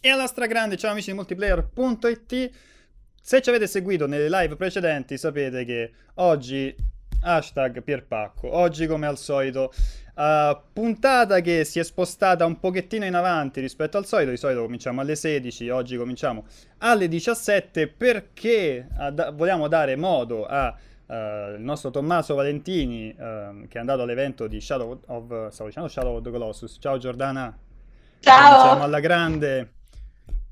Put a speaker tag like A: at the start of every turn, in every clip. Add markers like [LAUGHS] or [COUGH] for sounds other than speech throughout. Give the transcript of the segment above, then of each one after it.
A: E alla stragrande, ciao amici di multiplayer.it. Se ci avete seguito nelle live precedenti, sapete che oggi hashtag Pierpacco. Oggi, come al solito, uh, puntata che si è spostata un pochettino in avanti rispetto al solito. Di solito cominciamo alle 16, oggi cominciamo alle 17 perché uh, da- vogliamo dare modo a Uh, il nostro Tommaso Valentini uh, che è andato all'evento di Shadow of, stavo dicendo Shadow of the Colossus ciao Giordana
B: ciao
A: siamo alla grande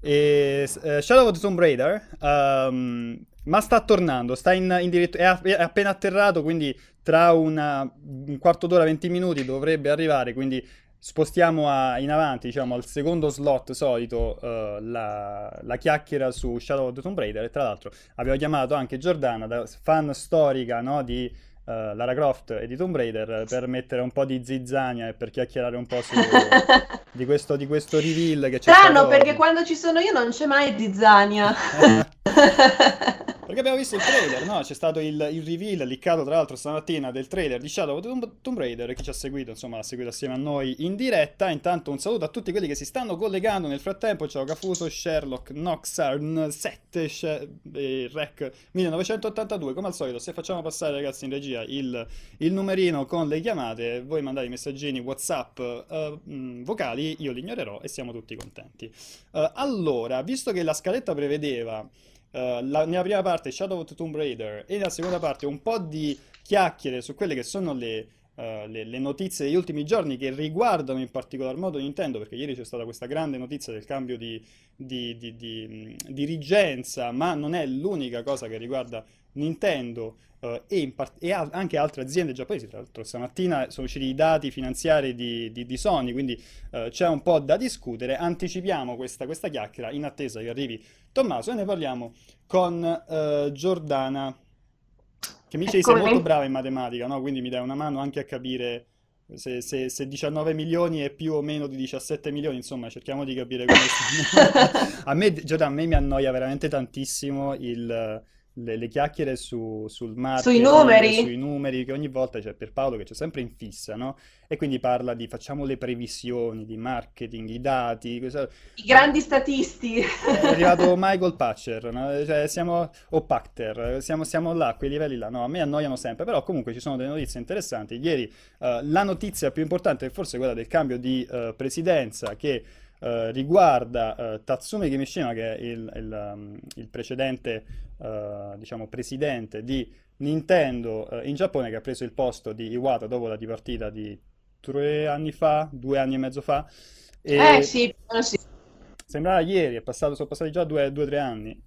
A: e, uh, Shadow of the Tomb Raider um, ma sta tornando sta in, in diritto, è, è, appena atterrato quindi tra una, un quarto d'ora 20 minuti dovrebbe arrivare quindi spostiamo a, in avanti, diciamo, al secondo slot solito uh, la, la, chiacchiera su Shadow of the Tomb Raider. E tra l'altro abbiamo chiamato anche Giordana, fan storica no, di uh, Lara Croft e di Tomb Raider, [LAUGHS] per mettere un po' di zizzania e per chiacchierare un po' su, [LAUGHS] di, questo, di questo reveal che c'è
B: Strano
A: stato...
B: perché quando ci sono io non c'è mai zizzania. [LAUGHS]
A: Perché abbiamo visto il trailer, no? C'è stato il, il reveal liccato tra l'altro stamattina del trailer di Shadow of Tomb, Raider. Chi ci ha seguito, insomma, ha seguito assieme a noi in diretta. Intanto un saluto a tutti quelli che si stanno collegando nel frattempo. Ciao Cafuso, Sherlock, Noxarn 7 She- Rec 1982. Come al solito, se facciamo passare ragazzi in regia il, il numerino con le chiamate, voi mandate i messaggini WhatsApp uh, mh, vocali, io li ignorerò e siamo tutti contenti. Uh, allora, visto che la scaletta prevedeva Uh, la, nella prima parte Shadow of the Tomb Raider e nella seconda parte un po' di chiacchiere su quelle che sono le, uh, le, le, notizie degli ultimi giorni che riguardano in particolar modo Nintendo, perché ieri c'è stata questa grande notizia del cambio di, di, di, di dirigenza, ma non è l'unica cosa che riguarda Nintendo uh, e, part- e, anche altre aziende giapponesi. Tra l'altro, stamattina sono usciti i dati finanziari di, Sony, quindi uh, c'è un po' da discutere. Anticipiamo questa, questa, chiacchiera in attesa che arrivi Tommaso e ne parliamo con Giordana, che mi dice che sei molto brava in matematica, no? quindi mi dai una mano anche a capire. Se, se, se, 19 milioni è più o meno di 17 milioni, insomma, cerchiamo di capire come. [LAUGHS] a me, Giordano, a me mi annoia veramente tantissimo il, le, le, chiacchiere su, sul marketing,
B: sui numeri.
A: sui numeri, che ogni volta c'è per Paolo che c'è sempre in fissa, no? E quindi parla di facciamo le previsioni di marketing, i dati. Questa...
B: I grandi statisti. [LAUGHS]
A: È arrivato Michael Patcher, no? cioè, siamo, o Pacter, siamo, siamo, là, a quei livelli là. No, a me annoiano sempre, però comunque ci sono delle notizie interessanti. Ieri uh, la notizia più importante è forse quella del cambio di uh, presidenza che... Uh, riguarda uh, Tatsumi Kimishima, che è il, il, um, il precedente uh, diciamo, presidente di Nintendo in Giappone, che ha preso il posto di Iwata dopo la dipartita di tre anni fa, due anni e mezzo fa.
B: E... Eh sì, sì.
A: Sembrava ieri, passato, sono passati già due o tre anni,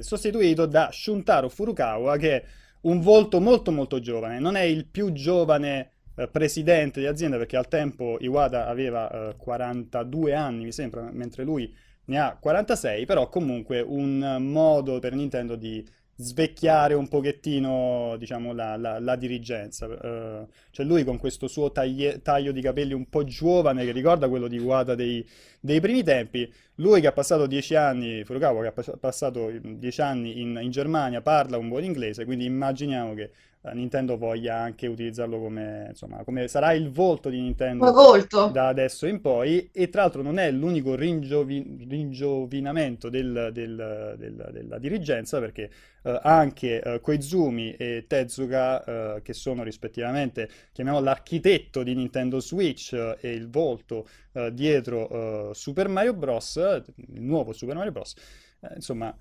A: sostituito da Shuntaro Furukawa, che è un volto molto molto giovane, non è il più giovane eh, presidente di azienda perché al tempo Iwata aveva eh, 42 anni, mi sembra, mentre lui ne ha 46, però comunque un modo per Nintendo di svecchiare un pochettino, diciamo, la, la, la dirigenza. Uh, cioè lui con questo suo taglie, taglio di capelli un po' giovane, che ricorda quello di Iwata dei, dei primi tempi, lui che ha passato dieci anni, Furukawa che ha passato dieci anni in, in Germania, parla un buon inglese, quindi immaginiamo che Nintendo voglia anche utilizzarlo come, insomma, come sarà il volto di Nintendo
B: volto.
A: da adesso in poi. E tra l'altro non è l'unico ringiovi- ringiovinamento del, del, del, della dirigenza perché uh, anche uh, Koizumi e Tezuka uh, che sono rispettivamente chiamiamolo l'architetto di Nintendo Switch e il volto dietro Super Mario Bros. il nuovo Super Mario Bros. insomma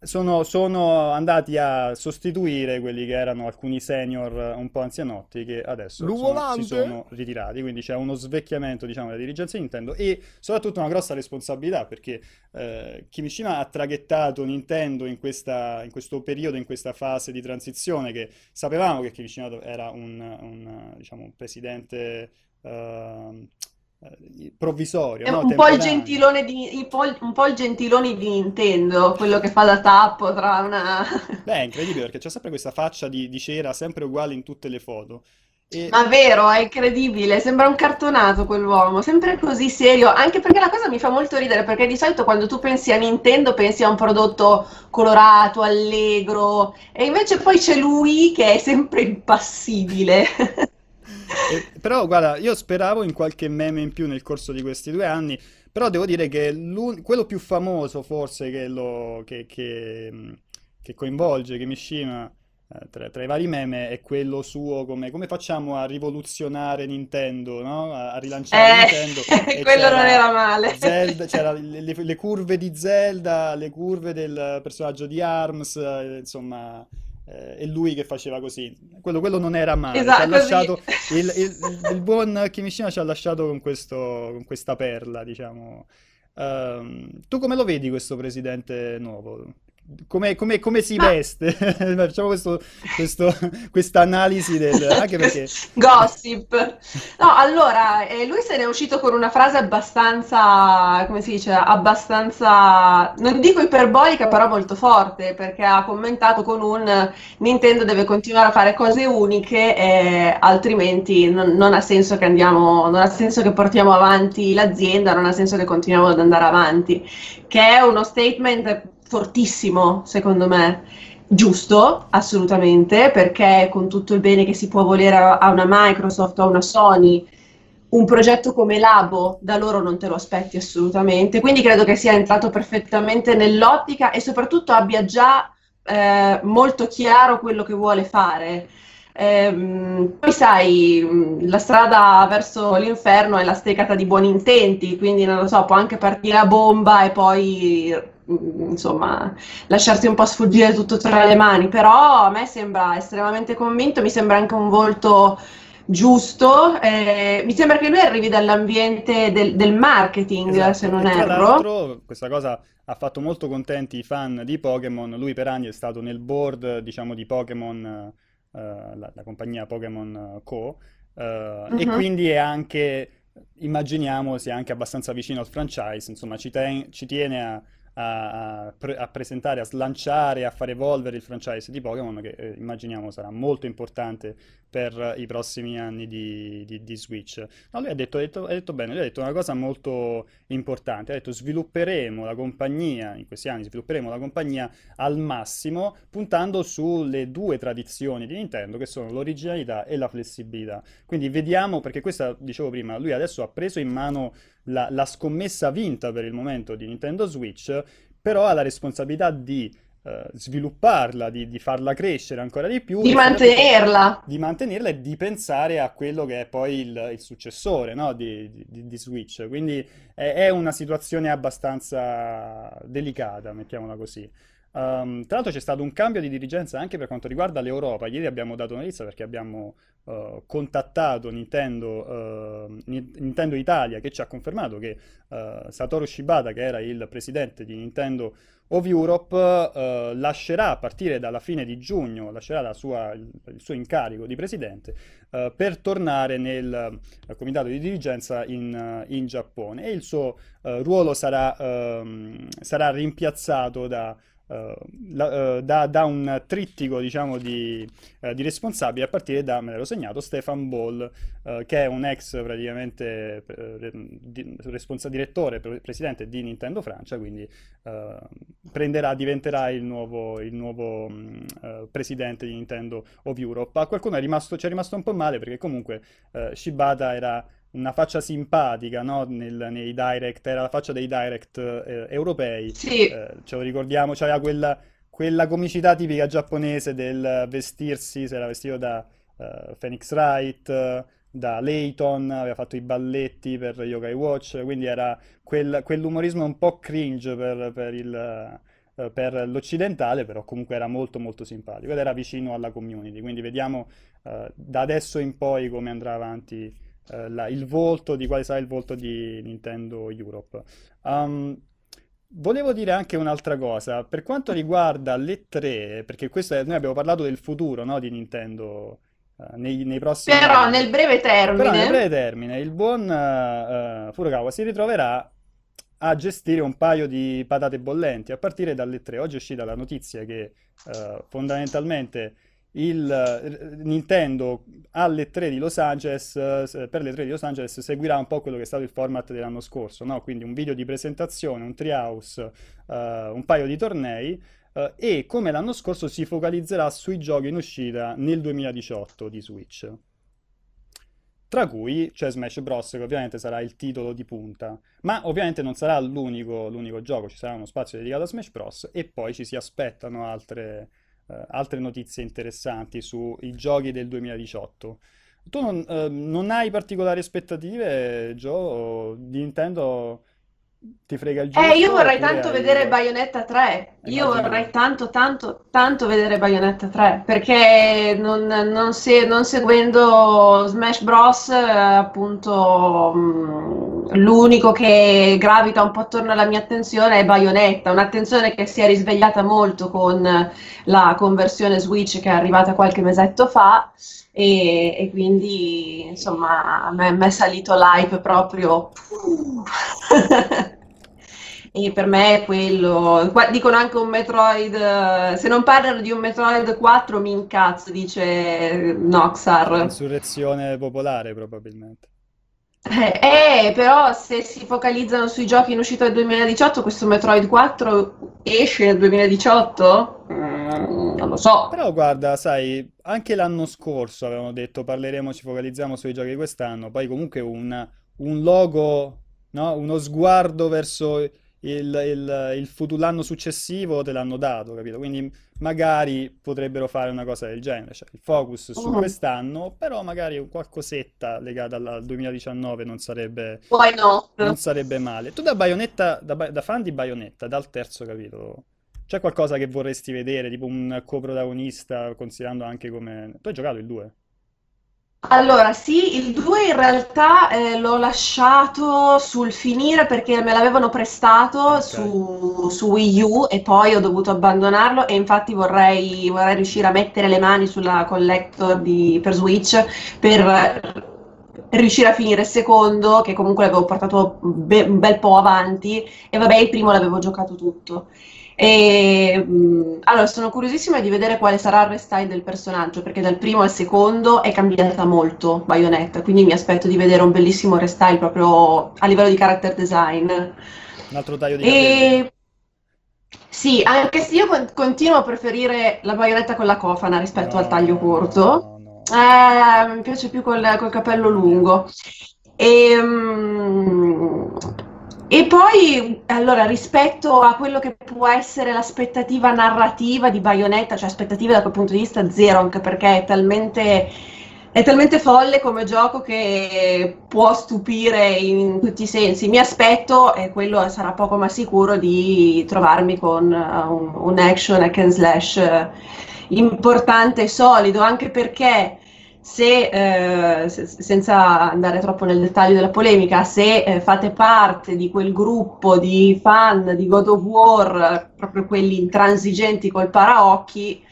A: sono, sono, andati a sostituire quelli che erano alcuni senior un po' anzianotti che adesso sono, si sono ritirati, quindi c'è uno svecchiamento diciamo, della dirigenza di Nintendo e soprattutto una grossa responsabilità perché uh, Kimishima ha traghettato Nintendo in, questa, in, questo periodo, in questa fase di transizione che sapevamo che Kimishima era un, un, diciamo, un presidente... Uh, provvisorio.
B: No?
A: Un,
B: po di, un, po il gentilone di Nintendo, quello che fa da tappo tra una... [LAUGHS]
A: Beh, è incredibile perché c'è sempre questa faccia di, di cera sempre uguale in tutte le foto.
B: E... Ma vero, è incredibile, sembra un cartonato quell'uomo, sempre così serio, anche perché la cosa mi fa molto ridere, perché di solito quando tu pensi a Nintendo pensi a un prodotto colorato, allegro, e invece poi c'è lui che è sempre impassibile. [LAUGHS]
A: Però guarda, io speravo in qualche meme in più nel corso di questi due anni, Però devo dire che quello più famoso forse che, lo, che, che, che coinvolge Kimishima eh, tra, tra, i vari meme è quello suo come, come facciamo a rivoluzionare Nintendo, no? a, a rilanciare
B: eh,
A: Nintendo. [LAUGHS]
B: quello non era male.
A: Zelda, c'erano le, le, le, curve di Zelda, le curve del personaggio di ARMS, eh, insomma, è lui che faceva così. Quello, quello non era male.
B: Esatto,
A: lasciato, [LAUGHS] il, il, il, buon Kimishima ci ha lasciato con, questo, con questa perla, diciamo. Uh, tu come lo vedi questo presidente nuovo? Come, come, come si Ma... veste? [LAUGHS] Facciamo [LAUGHS] questa analisi del... [LAUGHS] anche perché...
B: Gossip. No, allora, eh, lui se ne è uscito con una frase abbastanza, come si dice, abbastanza, non dico iperbolica, però molto forte, perché ha commentato con un Nintendo deve continuare a fare cose uniche, eh, altrimenti non, non, ha senso che andiamo, non ha senso che portiamo avanti l'azienda, non ha senso che continuiamo ad andare avanti, che è uno statement fortissimo, secondo me. Giusto, assolutamente, perché con tutto il bene che si può volere a una Microsoft o a una Sony, un progetto come Labo da loro non te lo aspetti assolutamente. Quindi credo che sia entrato perfettamente nell'ottica e soprattutto abbia già eh, molto chiaro quello che vuole fare. Ehm, poi sai, la strada verso l'inferno è la stecata di buoni intenti, quindi non lo so, può anche partire a bomba e poi insomma, lasciarsi un po' sfuggire tutto tra le mani, però a me sembra estremamente convinto, mi sembra anche un volto giusto, eh, mi sembra che lui arrivi dall'ambiente del, del marketing, esatto. se non e
A: tra
B: erro.
A: L'altro, questa cosa ha fatto molto contenti i fan di Pokémon, lui per anni è stato nel board, diciamo, di Pokémon, eh, la, la, compagnia Pokémon Co, eh, uh-huh. e mhm. quindi è anche, immaginiamo, sia anche abbastanza vicino al franchise, insomma, ci, ten- ci tiene a a, a, presentare, a slanciare, a far evolvere il franchise di Pokémon che eh, immaginiamo sarà molto importante per i prossimi anni di, di, di Switch. No, lui ha detto, ha, detto, ha detto, bene, lui ha detto una cosa molto importante, ha detto svilupperemo la compagnia, in questi anni svilupperemo la compagnia al massimo puntando sulle due tradizioni di Nintendo che sono l'originalità e la flessibilità. Quindi vediamo, perché questa, dicevo prima, lui adesso ha preso in mano la, la scommessa vinta per il momento di Nintendo Switch, però ha la responsabilità di uh, svilupparla, di, di, farla crescere ancora di più.
B: Di mantenerla.
A: Di mantenerla e di pensare a quello che è poi il, il successore no? di, di, di, Switch. Quindi è, è, una situazione abbastanza delicata, mettiamola così. Um, tra l'altro c'è stato un cambio di dirigenza anche per quanto riguarda l'Europa. Ieri abbiamo dato notizia perché abbiamo uh, contattato Nintendo, uh, Nintendo, Italia che ci ha confermato che uh, Satoru Shibata, che era il presidente di Nintendo of Europe, lascerà a partire dalla fine di giugno, lascerà sua, il, suo incarico di presidente per tornare nel comitato di dirigenza in, in, Giappone e il suo ruolo sarà, ehm, sarà rimpiazzato da la, uh, da, da, un trittico diciamo di, uh, di, responsabili a partire da, me l'ero segnato, Stefan Ball che è un ex praticamente di, responsa- direttore, presidente di Nintendo Francia quindi prenderà, diventerà il nuovo, il nuovo um, presidente di Nintendo of Europe. A qualcuno è rimasto, ci è rimasto un po' male perché comunque Shibata era una faccia simpatica no? Nel, nei direct, era la faccia dei direct eh, europei.
B: Sì.
A: Eh, ce lo ricordiamo, c'aveva quella, quella, comicità tipica giapponese del vestirsi, si era vestito da uh, Phoenix Wright, da Layton, aveva fatto i balletti per Yokai Watch, quindi era quel, quell'umorismo un po' cringe per, per, il, uh, per, l'occidentale, però comunque era molto molto simpatico ed era vicino alla community, quindi vediamo uh, da adesso in poi come andrà avanti eh, la, il volto, di quale sarà il volto di Nintendo Europe. Um, Volevo dire anche un'altra cosa, per quanto riguarda le tre, perché questo è, noi abbiamo parlato del futuro no, di Nintendo uh, nei, nei, prossimi
B: Però anni. nel breve termine...
A: Però nel breve termine il buon uh, Furukawa si ritroverà a gestire un paio di patate bollenti a partire dalle tre. Oggi è uscita la notizia che uh, fondamentalmente il eh, Nintendo alle 3 di Los Angeles, eh, per le 3 di Los Angeles seguirà un po' quello che è stato il format dell'anno scorso, no? quindi un video di presentazione, un treehouse, uh, un paio di tornei uh, e come l'anno scorso si focalizzerà sui giochi in uscita nel 2018 di Switch. tra cui c'è Smash Bros, che ovviamente sarà il titolo di punta, ma ovviamente non sarà l'unico, l'unico gioco, ci sarà uno spazio dedicato a Smash Bros. e poi ci si aspettano altre, eh, altre notizie interessanti sui giochi del 2018. Tu non, eh, non hai particolari aspettative, Joe? Di Nintendo ti frega il
B: Eh, io vorrei tanto vedere
A: hai...
B: Bayonetta 3. Io vorrei tanto, tanto, tanto vedere Bayonetta 3 perché non, non se- non seguendo Smash Bros, appunto, mh, l'unico che gravita un po' attorno alla mia attenzione è Bayonetta. Un'attenzione che si è risvegliata molto con la conversione Switch che è arrivata qualche mesetto fa. E, e quindi insomma a me, è salito l'hype proprio. [LAUGHS] E per me è quello. Dicono anche un Metroid. Se non parlano di un Metroid 4, mi incazzo, dice Noxar.
A: Insurrezione popolare, probabilmente.
B: Eh, eh, però se si focalizzano sui giochi in uscita nel 2018, questo Metroid 4 esce nel 2018? Mm, non lo so.
A: Però guarda, sai, anche l'anno scorso avevano detto parleremo, ci focalizziamo sui giochi di quest'anno, poi comunque un, un logo, no? Uno sguardo verso il, il- il futuro, l'anno successivo te l'hanno dato, capito? Quindi magari potrebbero fare una cosa del genere, cioè il focus su
B: Mm,
A: quest'anno, però magari un qualcosetta legata al al 2019 non sarebbe, non sarebbe male. Tu da Bayonetta, da, da fan di Bayonetta, dal terzo capitolo, c'è qualcosa che vorresti vedere, tipo un coprotagonista, considerando anche come... Tu hai giocato il 2?
B: Allora, sì, il 2 in realtà eh, l'ho lasciato sul finire perché me l'avevano prestato
A: Ok.
B: su, su Wii U e poi ho dovuto abbandonarlo e infatti vorrei, vorrei riuscire a mettere le mani sulla collector di- per Switch per riuscire a finire secondo, che comunque l'avevo portato be- un bel po' avanti e vabbè, il primo l'avevo giocato tutto. E, mh, allora, sono curiosissima di vedere quale sarà il restyle del personaggio, perché dal primo al secondo è cambiata molto Bayonetta, quindi mi aspetto di vedere un bellissimo restyle proprio a livello di character design.
A: Un altro taglio di capelli?
B: E sì, anche se io con- continuo a preferire la Bayonetta con la cofana rispetto al taglio
A: No,
B: corto.
A: no, no.
B: Eh, mi piace più col, col capello lungo. E, mm, e poi, allora, rispetto a quello che può essere l'aspettativa narrativa di Bayonetta, cioè aspettative da quel punto di vista zero, anche perché è talmente, è talmente folle come gioco che può stupire in tutti i sensi. Mi aspetto, e quello sarà poco ma sicuro, di trovarmi con eh, un, un action hack and slash eh, importante e solido, anche perché se, eh, se- senza andare troppo nel dettaglio della polemica, se eh, fate parte di quel gruppo di fan di God of War, proprio quelli intransigenti col paraocchi,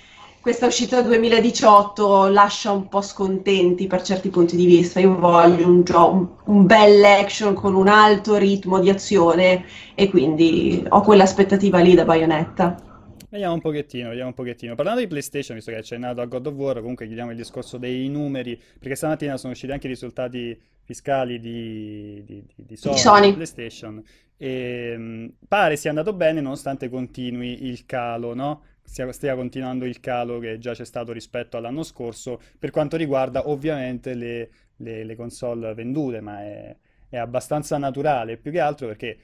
B: questa uscita 2018 lascia un po' scontenti per certi punti di vista. Io voglio un, gio- un bel action con un alto ritmo di azione e quindi ho quell'aspettativa lì da Bayonetta.
A: Vediamo un pochettino, vediamo un pochettino. Parlando di PlayStation, visto che c'è nato a God of War, comunque chiudiamo il discorso dei numeri, perché stamattina sono usciti anche i risultati fiscali di, di- di- di Sony,
B: Sony.
A: PlayStation, e mh, pare sia andato bene nonostante continui il calo, no? Stia, stia continuando il calo che già c'è stato rispetto all'anno scorso, per quanto riguarda ovviamente le, le- le console vendute, ma è, è abbastanza naturale, più che altro perché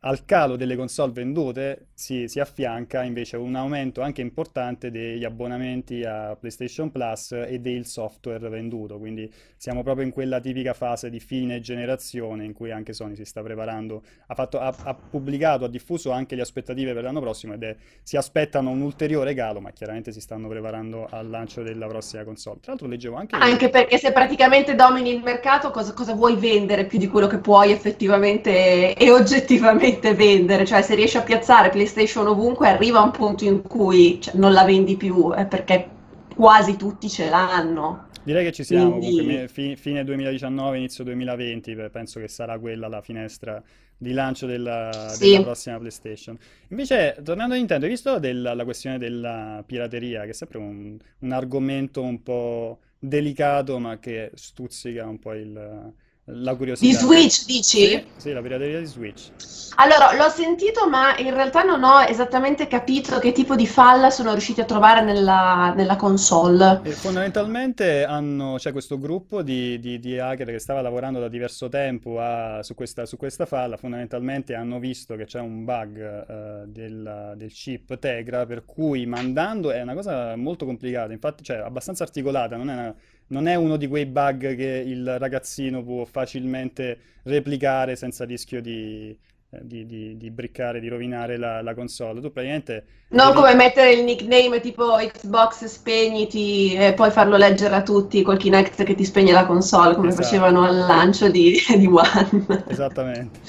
A: al calo delle console vendute si, si affianca invece un aumento anche importante degli abbonamenti a PlayStation Plus e del software venduto, quindi siamo proprio in quella tipica fase di fine generazione in cui anche Sony si sta preparando, ha fatto- ha- ha pubblicato, ha diffuso anche le aspettative per l'anno prossimo ed è, si aspettano un ulteriore calo, ma chiaramente si stanno preparando al lancio della prossima console. Tra l'altro leggevo anche che...
B: Anche perché se praticamente domini il mercato, cosa, cosa vuoi vendere più di quello che puoi effettivamente e oggettivamente vendere? Cioè, se riesci a piazzare PlayStation ovunque, arriva un punto in cui cioè, non la vendi più, eh, perché quasi tutti ce l'hanno.
A: Direi che ci siamo, comunque,
B: Quindi,
A: me- fi- fine 2019, inizio 2020, beh, penso che sarà quella la finestra di lancio della, della
B: sì.
A: prossima PlayStation. Invece, tornando a Nintendo, hai visto della- la questione della pirateria, che è sempre un, un argomento un po' delicato, ma che stuzzica un po' il, la
B: Di
A: curiosità.
B: Switch, dici?
A: Sì, sì, la pirateria di Switch.
B: Allora, l'ho sentito, ma in realtà non ho esattamente capito che tipo di falla sono riusciti a trovare nella, nella console.
A: E fondamentalmente hanno, c'è questo gruppo di, di- di hacker che stava lavorando da diverso tempo a- su questa, su questa falla. Fondamentalmente hanno visto che c'è un bug eh, del, del chip Tegra, per cui mandando è una cosa molto complicata, infatti, cioè abbastanza articolata, non è, una- non è uno di quei bug che il ragazzino può facilmente replicare senza rischio di, eh, di- di- di briccare, di rovinare la, la console. Tu praticamente
B: Non come mettere il nickname tipo Xbox spegniti e poi farlo leggere a tutti col Kinect che ti spegne la console, come
A: Esatto.
B: facevano al lancio di, [LAUGHS] di One.
A: Esattamente.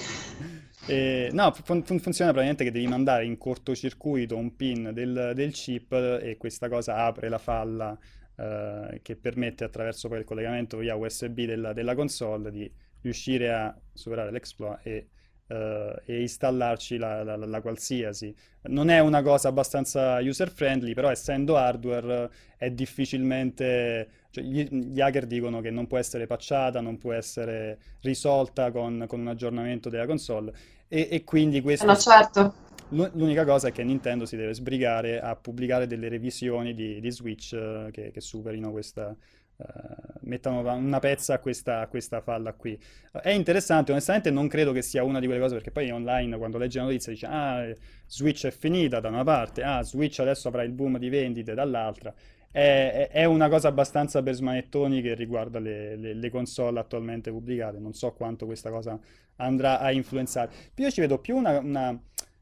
A: E, no, fun- funziona praticamente che devi mandare in cortocircuito un pin del, del chip e questa cosa apre la falla eh, che permette attraverso poi il collegamento via USB della, della console di riuscire a superare l'exploit e, eh, e installarci la, la- la qualsiasi. Non è una cosa abbastanza user-friendly, però essendo hardware è difficilmente... cioè, gli, gli hacker dicono che non può essere patchata, non può essere risolta con, con un aggiornamento della console e, e quindi
B: Eh
A: questo...
B: no, certo.
A: L'u- L'unica cosa è che Nintendo si deve sbrigare a pubblicare delle revisioni di, di Switch eh, che, che superino questa, eh, mettano una pezza a questa, a questa falla qui. È interessante, onestamente non credo che sia una di quelle cose perché poi online quando leggi la notizia dice ah, Switch è finita da una parte, ah, Switch adesso avrà il boom di vendite dall'altra. È, è- è una cosa abbastanza per smanettoni che riguarda le, le- le console attualmente pubblicate. Non so quanto questa cosa andrà a influenzare. Io ci vedo più una, una-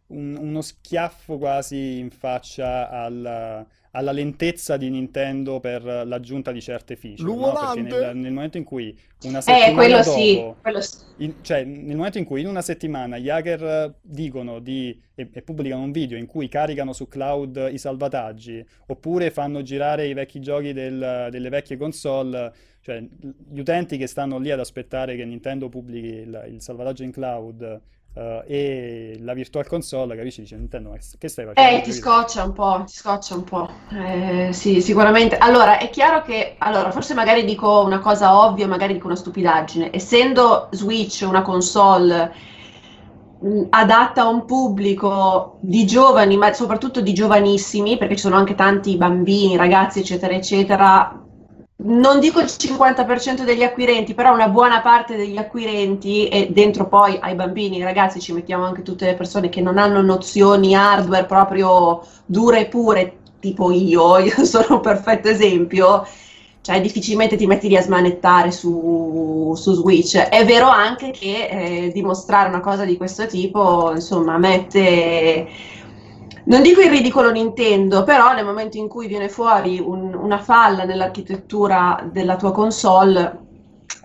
A: un- uno schiaffo quasi in faccia alla, alla lentezza di Nintendo per l'aggiunta di certe feature, no? Perché nel, nel momento in cui una
B: Eh,
A: settimana
B: quello sì,
A: dopo,
B: quello sì.
A: in- cioè nel momento in cui in una settimana gli hacker eh, dicono di, e, e pubblicano un video in cui caricano su cloud i salvataggi, oppure fanno girare i vecchi giochi del- delle vecchie console, cioè gli utenti che stanno lì ad aspettare che Nintendo pubblichi il, il salvataggio in cloud eh, e la Virtual Console, capisci? Dice Nintendo, ma che stai facendo?
B: Eh, ti scoccia un po', ti scoccia un po'. Eh, sì, sicuramente. Allora, è chiaro che, allora, forse magari dico una cosa ovvia, magari dico una stupidaggine. Essendo Switch una console mh, adatta a un pubblico di giovani, ma soprattutto di giovanissimi, perché ci sono anche tanti bambini, ragazzi, eccetera, eccetera. Non dico il 50% degli acquirenti, però una buona parte degli acquirenti, e dentro poi ai bambini, ai ragazzi, ci mettiamo anche tutte le persone che non hanno nozioni hardware proprio dure e pure, tipo io, [LAUGHS] io sono un perfetto esempio, cioè difficilmente ti metti lì a smanettare su, su Switch. È vero anche che eh, dimostrare una cosa di questo tipo, insomma, mette, non dico in ridicolo Nintendo, però nel momento in cui viene fuori un- una falla nell'architettura della tua console,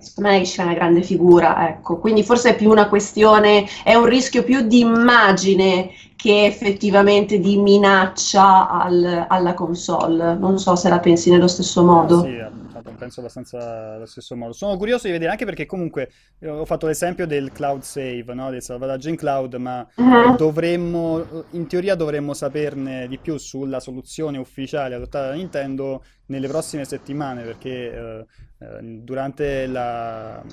B: secondo me fa una grande figura, ecco. Quindi forse è più una questione, è un rischio più di immagine che effettivamente di minaccia al- alla console. Non so se la pensi nello stesso modo.
A: sì, eh, penso abbastanza allo stesso modo. Sono curioso di vedere anche perché comunque ho fatto l'esempio del cloud save, no? Del salvataggio in cloud, ma
B: Mhm.
A: dovremmo, in teoria dovremmo saperne di più sulla soluzione ufficiale adottata da Nintendo nelle prossime settimane, perché eh, durante la-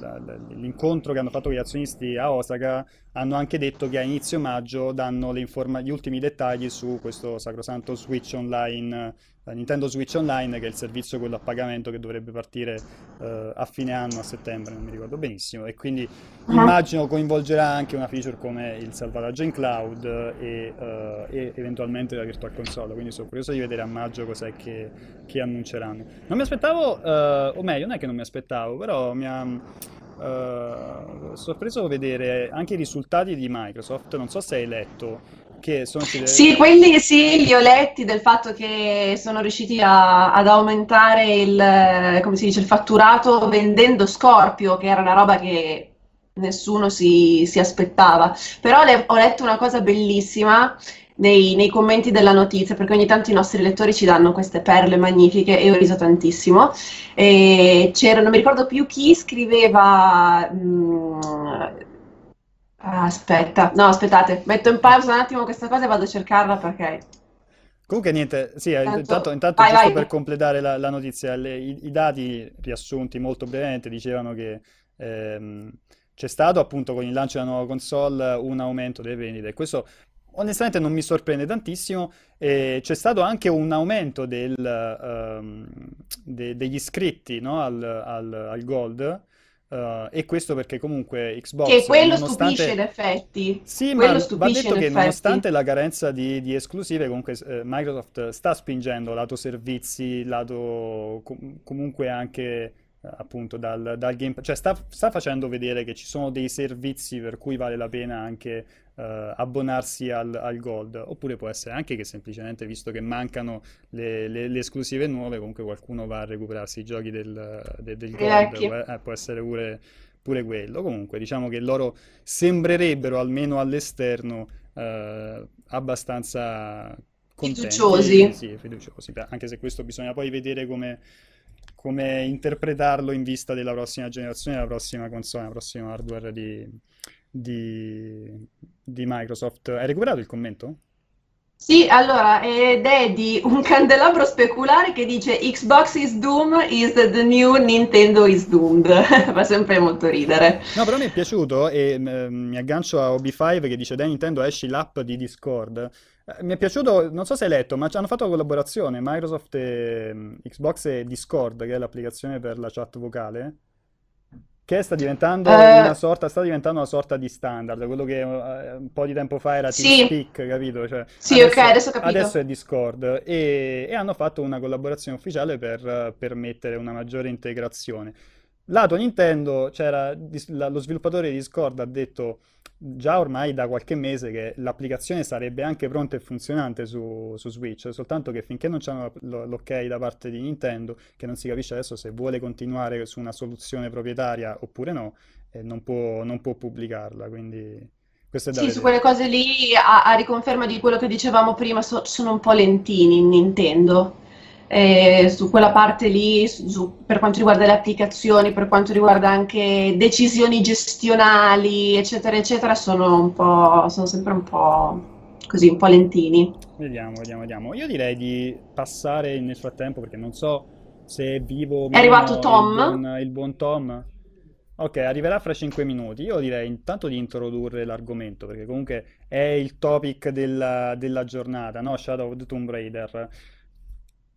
A: la- l'incontro che hanno fatto con gli azionisti a Osaka hanno anche detto che a inizio maggio danno informa- gli ultimi dettagli su questo sacrosanto Switch Online, eh, Nintendo Switch Online, che è il servizio quello a pagamento che dovrebbe partire eh, a fine anno, a settembre, non mi ricordo benissimo, e quindi
B: Mhm.
A: immagino coinvolgerà anche una feature come il salvataggio in cloud e, eh, e eventualmente la Virtual Console, quindi sono curioso di vedere a maggio cos'è che, che annunceranno. Non mi aspettavo, eh, o meglio, non è che non mi aspettavo, però mi ha eh, sorpreso vedere anche i risultati di Microsoft, non so se hai letto, che sono.
B: Sì, quelli sì, li ho letti del fatto che sono riusciti a- ad aumentare il, come si dice, il fatturato vendendo Scorpio, che era una roba che nessuno si, si aspettava. Però le- ho letto una cosa bellissima nei, nei commenti della notizia, perché ogni tanto i nostri lettori ci danno queste perle magnifiche e ho riso tantissimo. E c'era, non mi ricordo più chi scriveva. mm, ah, aspetta, no, aspettate, metto in pausa un attimo questa cosa e vado a cercarla perché.
A: Comunque niente, sì, eh,
B: Tanto-
A: intanto, intanto
B: vai,
A: giusto
B: vai.
A: per completare la, la notizia, le- i, i dati riassunti molto brevemente dicevano che ehm, c'è stato appunto con il lancio della nuova console un aumento delle vendite e questo onestamente non mi sorprende tantissimo. E c'è stato anche un aumento del, ehm, de- degli iscritti no, al, al- al Gold. Eh, e questo perché comunque
B: Che
A: Xbox,
B: quello stupisce in
A: nonostante
B: effetti.
A: sì, ma
B: Quello
A: va
B: stupisce
A: detto che
B: effetti.
A: nonostante la carenza di, di esclusive, comunque eh, Microsoft sta spingendo lato servizi, lato com- comunque anche eh, appunto dal, dal Game cioè sta, sta facendo vedere che ci sono dei servizi per cui vale la pena anche eh, abbonarsi al, al Gold, oppure può essere anche che semplicemente, visto che mancano le, le- le esclusive nuove, comunque qualcuno va a recuperarsi i giochi del, de- del Gold, eh, può essere pure pure quello. Comunque, diciamo che loro sembrerebbero, almeno all'esterno, eh, abbastanza
B: Fiduciosi.
A: contenti, sì, fiduciosi, anche se questo bisogna poi vedere come, come interpretarlo in vista della prossima generazione, della prossima console, della prossima hardware di, di, di Microsoft. Hai recuperato il commento?
B: Sì, allora, ed è di un candelabro speculare che dice Xbox is doomed is the new Nintendo is doomed. [LAUGHS] Fa sempre molto ridere.
A: No, però mi è piaciuto e mm, mi aggancio a OB5 che dice da Nintendo esci l'app di Discord. Eh, Mi è piaciuto, non so se hai letto, ma ci hanno fatto una collaborazione Microsoft e mm, Xbox e Discord, che è l'applicazione per la chat vocale, che sta diventando una
B: Eh,
A: sorta, sta diventando una sorta di standard, quello che eh, un po' di tempo fa era
B: sì,
A: TeamSpeak, capito? Cioè,
B: sì, ok,
A: adesso,
B: adesso ho
A: adesso
B: capito.
A: è Discord e, e hanno fatto una collaborazione ufficiale per permettere una maggiore integrazione. Lato Nintendo, la- lo sviluppatore di Discord ha detto già ormai da qualche mese che l'applicazione sarebbe anche pronta e funzionante su, su Switch, soltanto che finché non l- l'ok da parte di Nintendo, che non si capisce adesso se vuole continuare su una soluzione proprietaria oppure no, eh, non può, non può pubblicarla, quindi
B: Sì, su
A: vedere.
B: quelle cose lì, a, a riconferma di quello che dicevamo prima, so- sono un po' lentini in Nintendo. Eh, su quella parte lì, su- su- per quanto riguarda le applicazioni, per quanto riguarda anche decisioni gestionali, eccetera, eccetera, sono un po', sono sempre un po' così, un po' lentini.
A: Vediamo, vediamo, vediamo. Io direi di passare nel frattempo perché non so se è vivo o
B: È arrivato
A: meno il
B: Tom.
A: buon, il buon Tom. Ok, arriverà fra 5 minuti. Io direi intanto di introdurre l'argomento perché comunque è il topic della, della giornata, no? Shadow of the Tomb Raider.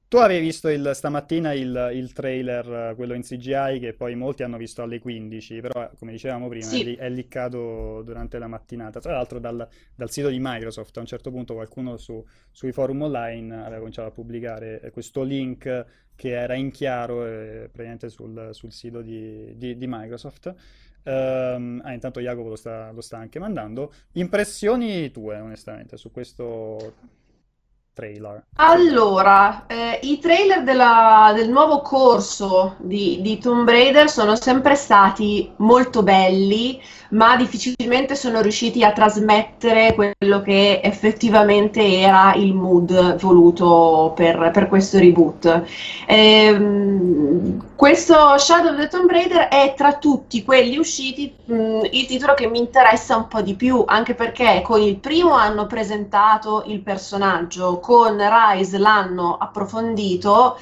A: Tu avevi visto il- stamattina il, il trailer, eh, quello in CGI, che poi molti hanno visto alle 15, però eh, come dicevamo prima è, li-
B: Sì,
A: è liccato durante la mattinata. Tra l'altro dal, dal sito di Microsoft a un certo punto qualcuno su- sui forum online aveva cominciato a pubblicare eh, questo link che era in chiaro eh, praticamente sul, sul sito di, di- di Microsoft. Ehm, ah, intanto Jacopo lo sta, lo sta anche mandando. Impressioni tue, onestamente, su questo trailer?
B: Allora, eh, i trailer della- del nuovo corso di, di Tomb Raider sono sempre stati molto belli, ma difficilmente sono riusciti a trasmettere quello che effettivamente era il mood voluto per, per questo reboot. Ehm, questo Shadow of the Tomb Raider è tra tutti quelli usciti, mh, il titolo che mi interessa un po' di più, anche perché con il primo hanno presentato il personaggio, con Rise l'hanno approfondito.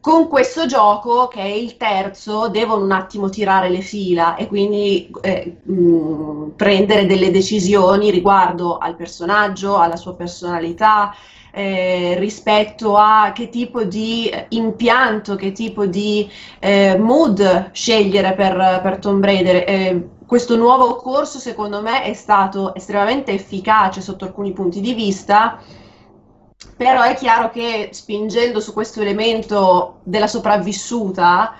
B: Con questo gioco, che è il terzo, devono un attimo tirare le fila e quindi eh, mh, prendere delle decisioni riguardo al personaggio, alla sua personalità, eh, rispetto a che tipo di eh, impianto, che tipo di eh, mood scegliere per, per Tomb Raider. Eh, questo nuovo corso, secondo me, è stato estremamente efficace sotto alcuni punti di vista, però è chiaro che spingendo su questo elemento della sopravvissuta,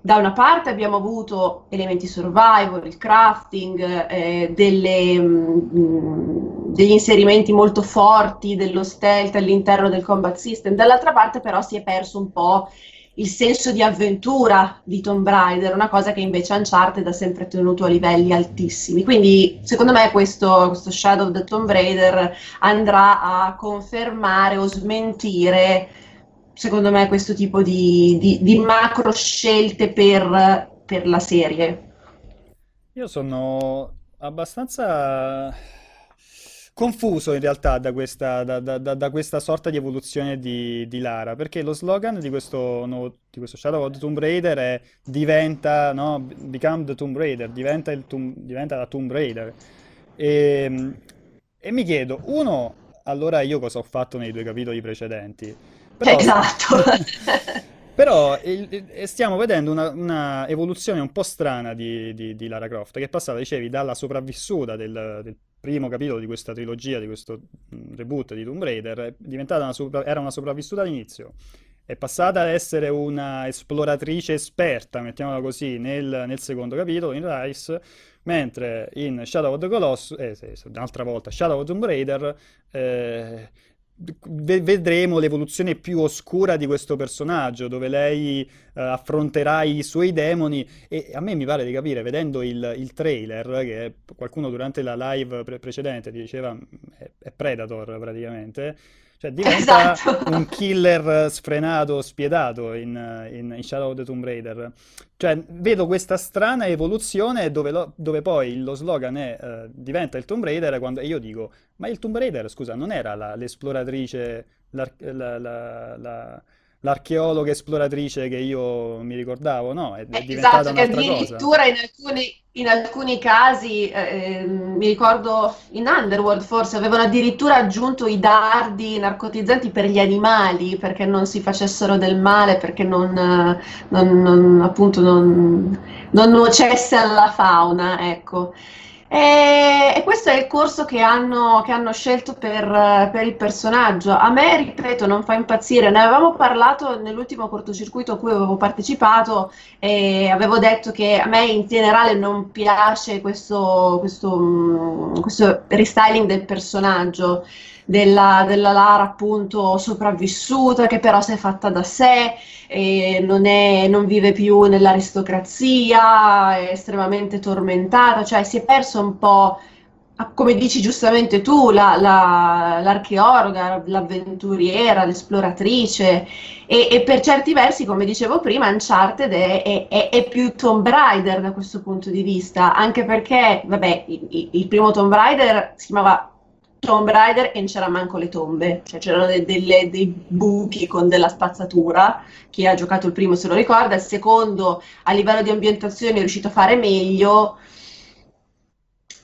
B: da una parte abbiamo avuto elementi survival, il crafting, eh, delle, mm, degli inserimenti molto forti dello stealth all'interno del combat system, dall'altra parte però si è perso un po' il senso di avventura di Tomb Raider, una cosa che invece Uncharted ha sempre tenuto a livelli altissimi. Quindi secondo me questo, questo Shadow of the Tomb Raider andrà a confermare o smentire, secondo me, questo tipo di, di- di macro scelte per, per la serie.
A: Io sono abbastanza... confuso in realtà da questa, da, da- da- questa sorta di evoluzione di, di Lara, perché lo slogan di questo, nuovo- di questo Shadow of the Tomb Raider è diventa, no? Become the Tomb Raider, diventa, il Tomb- diventa la Tomb Raider. E, e mi chiedo, uno, allora io cosa ho fatto nei due capitoli precedenti? Però,
B: Esatto. [LAUGHS]
A: però stiamo vedendo una, una evoluzione un po' strana di, di- di Lara Croft, che è passata, dicevi, dalla sopravvissuta del, del primo capitolo di questa trilogia, di questo mm, reboot di Tomb Raider, una, sopra- era una sopravvissuta all'inizio, è passata ad essere una esploratrice esperta, mettiamola così, nel, nel secondo capitolo, in Rise, mentre in Shadow of the Colossus, eh, sì, un'altra volta, Shadow of Tomb Raider, eh, vedremo l'evoluzione più oscura di questo personaggio, dove lei eh, affronterà i suoi demoni e a me mi pare di capire, vedendo il, il trailer, che qualcuno durante la live pre- precedente diceva è, è Predator praticamente, cioè diventa
B: Esatto.
A: un killer sfrenato, spietato in, in- in Shadow of the Tomb Raider. Cioè, vedo questa strana evoluzione dove, lo- dove poi lo slogan è eh, diventa il Tomb Raider quando, e io dico, ma il Tomb Raider, scusa, non era la- l'esploratrice, la- la- l'archeologa esploratrice che io mi ricordavo? No, è, è
B: Eh,
A: diventata
B: Esatto, che addirittura in alcuni, in alcuni casi, eh, ehm, mi ricordo in Underworld forse, avevano addirittura aggiunto i dardi narcotizzanti per gli animali perché non si facessero del male, perché non, non- non- appunto non, non nuocesse alla fauna, ecco. E, e questo è il corso che hanno, che hanno scelto per, per il personaggio. A me, ripeto, non fa impazzire. Ne avevamo parlato nell'ultimo cortocircuito a cui avevo partecipato e avevo detto che a me in generale non piace questo, questo, mm, questo restyling del personaggio. Della, della Lara appunto sopravvissuta che però si è fatta da sé non, è- non vive più nell'aristocrazia, è estremamente tormentata, cioè si è perso un po', ah, come dici giustamente tu, la- la- l'archeologa, l'avventuriera, l'esploratrice e, e per certi versi, come dicevo prima, Uncharted è, è- è- è più Tomb Raider da questo punto di vista, anche perché, vabbè, il- il primo Tomb Raider si chiamava Tomb Raider e non c'era manco le tombe, cioè c'erano de- delle- dei buchi con della spazzatura chi ha giocato il primo se lo ricorda, il secondo a livello di ambientazione è riuscito a fare meglio.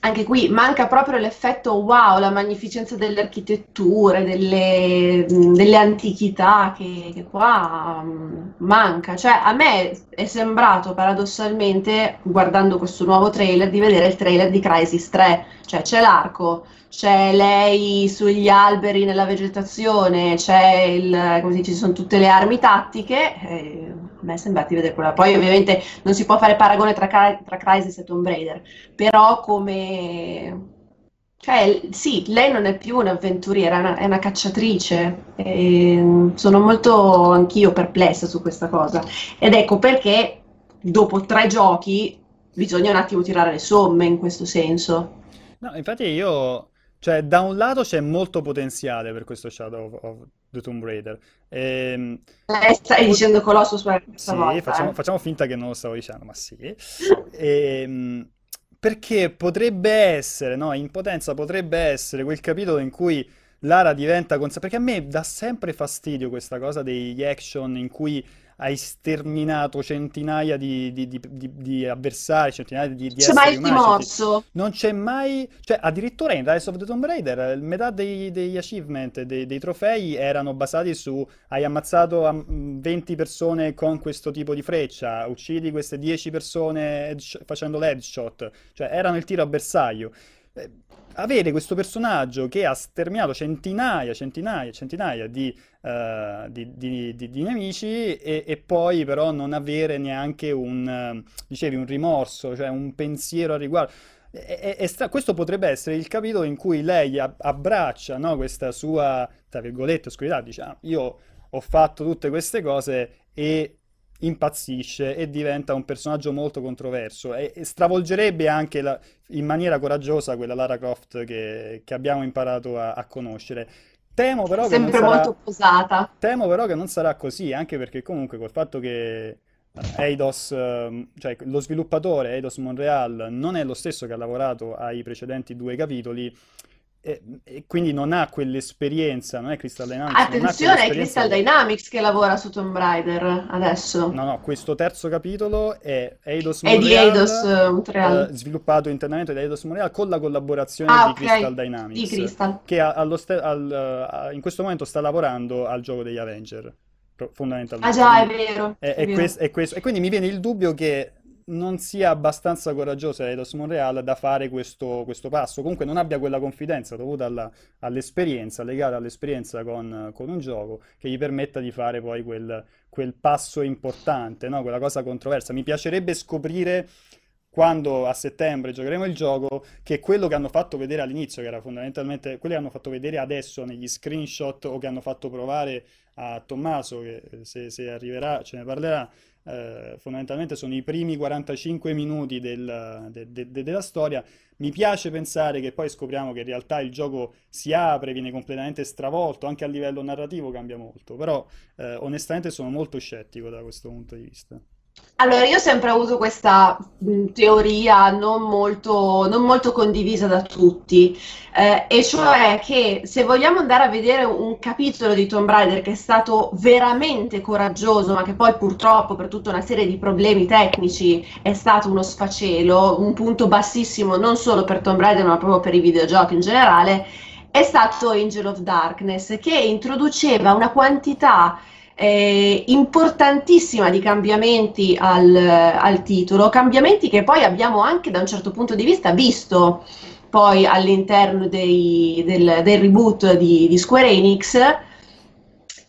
B: Anche qui manca proprio l'effetto wow, la magnificenza delle architetture, delle, delle antichità che, che qua manca. Cioè, a me è sembrato paradossalmente, guardando questo nuovo trailer, di vedere il trailer di Crysis 3. Cioè, c'è l'arco, c'è lei sugli alberi nella vegetazione, c'è il, come si dice, ci sono tutte le armi tattiche. e a me è sembrato di vedere quella. Poi, ovviamente, non si può fare paragone tra, tra Crysis e Tomb Raider, però come. Cioè, sì, lei non è più un'avventuriera, è una, è una cacciatrice. E sono molto anch'io perplessa su questa cosa. Ed ecco perché dopo tre giochi bisogna un attimo tirare le somme in questo senso.
A: No, infatti io, cioè, da un lato c'è molto potenziale per questo Shadow of, of the Tomb Raider. Ehm,
B: Lei stai dicendo Colossus per questa
A: sì,
B: volta,
A: facciamo,
B: eh?
A: facciamo finta che non lo stavo dicendo, ma sì. Ehm, perché potrebbe essere, no, in potenza potrebbe essere quel capitolo in cui Lara diventa consapevole. Perché a me dà sempre fastidio questa cosa degli action in cui hai sterminato centinaia di, di- di- di- avversari, centinaia di, di
B: C'è mai
A: esseri
B: il
A: umani.
B: timorso?
A: Non c'è mai, cioè addirittura in Rise of the Tomb Raider eh, metà dei- degli achievement, dei, dei trofei erano basati su hai ammazzato am- 20 persone con questo tipo di freccia, uccidi queste 10 persone facendo l'headshot, cioè erano il tiro a bersaglio. Avere questo personaggio che ha sterminato centinaia, centinaia, centinaia di, eh, di- di- di- nemici e, e poi però non avere neanche un, dicevi, un rimorso, cioè un pensiero al riguardo. È- è stra- questo potrebbe essere il capitolo in cui lei ab- abbraccia, no, questa sua, tra virgolette, oscurità, diciamo, io ho fatto tutte queste cose e impazzisce e diventa un personaggio molto controverso e, e stravolgerebbe anche la- in maniera coraggiosa quella Lara Croft che, che abbiamo imparato a, a conoscere. Temo però che non
B: Sempre molto
A: sarà,
B: posata.
A: temo però che non sarà così, anche perché comunque col fatto che eh, Eidos, ehm, cioè lo sviluppatore Eidos Montreal non è lo stesso che ha lavorato ai precedenti due capitoli, e, e quindi non ha quell'esperienza, non è Crystal Dynamics,
B: Attenzione, è Crystal. Dynamics che lavora su Tomb Raider adesso.
A: No, no, questo terzo capitolo è Eidos
B: È di Eidos
A: Montreal,
B: eh, Montreal.
A: eh, sviluppato internamente da Eidos Montreal con la collaborazione
B: Ah,
A: di Crystal
B: ok, di
A: Dynamics,
B: Crystal.
A: che ste- al- a- in questo momento sta lavorando al gioco degli Avenger, pro-
B: Ah
A: fondamentalmente.
B: già, è vero,
A: è,
B: è
A: è
B: vero.
A: quest- è questo. E quindi mi viene il dubbio che non sia abbastanza coraggiosa Eidos Montreal da fare questo, questo passo, comunque non abbia quella confidenza dovuta alla- all'esperienza, legata all'esperienza con, con un gioco che gli permetta di fare poi quel, quel passo importante, no? Quella cosa controversa. Mi piacerebbe scoprire quando a settembre giocheremo il gioco che quello che hanno fatto vedere all'inizio, che era fondamentalmente quello che hanno fatto vedere adesso negli screenshot o che hanno fatto provare a Tommaso, che eh, se, se arriverà ce ne parlerà, eh, fondamentalmente sono i primi 45 minuti del- de- de- de- della storia. Mi piace pensare che poi scopriamo che in realtà il gioco si apre, viene completamente stravolto, anche a livello narrativo cambia molto, però eh, onestamente sono molto scettico da questo punto di vista.
B: Allora, io ho sempre avuto questa teoria non molto, non molto condivisa da tutti, eh, e cioè che se vogliamo andare a vedere un capitolo di Tomb Raider che è stato veramente coraggioso, ma che poi purtroppo per tutta una serie di problemi tecnici è stato uno sfacelo, un punto bassissimo non solo per Tomb Raider, ma proprio per i videogiochi in generale, è stato Angel of Darkness, che introduceva una quantità eh, importantissima di cambiamenti al, al titolo, cambiamenti che poi abbiamo anche da un certo punto di vista visto poi all'interno dei- del, del reboot di, di Square Enix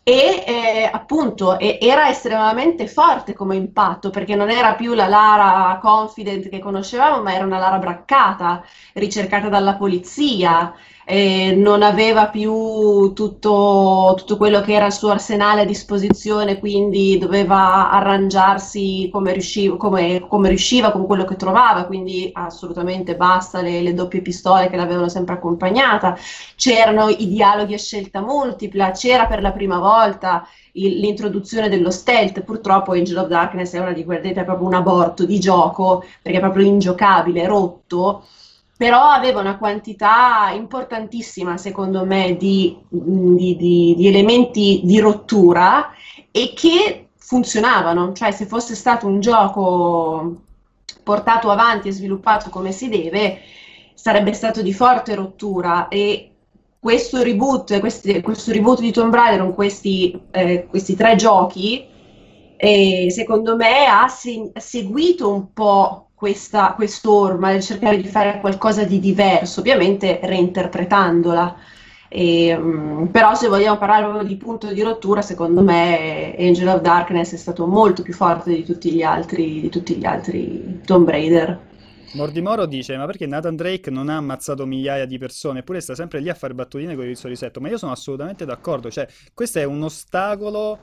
B: e eh, appunto e- era estremamente forte come impatto perché non era più la Lara confident che conoscevamo, ma era una Lara braccata, ricercata dalla polizia, eh, non aveva più tutto, tutto quello che era il suo arsenale a disposizione, quindi doveva arrangiarsi come riusciva, come, come riusciva con quello che trovava, quindi assolutamente basta le, le doppie pistole che l'avevano sempre accompagnata c'erano i dialoghi a scelta multipla, c'era per la prima volta l'introduzione dello stealth. Purtroppo Angel of Darkness è una di quelle, è proprio un aborto di gioco, perché è proprio ingiocabile, rotto. Però aveva una quantità importantissima, secondo me, di, di- di- di elementi di rottura e che funzionavano. Cioè, se fosse stato un gioco portato avanti e sviluppato come si deve, sarebbe stato di forte rottura e questo reboot, questi- questo reboot di Tomb Raider con questi, eh, questi tre giochi, eh, secondo me ha se- seguito un po' questa quest'orma del cercare di fare qualcosa di diverso, ovviamente reinterpretandola. E, mm, però se vogliamo parlare proprio di punto di rottura, secondo me Angel of Darkness è stato molto più forte di tutti gli altri, di tutti gli altri Tomb Raider.
A: Mordimoro dice: Ma perché Nathan Drake non ha ammazzato migliaia di persone, eppure sta sempre lì a fare battutine con il sorrisetto? Ma io sono assolutamente d'accordo. Cioè, questo è un ostacolo.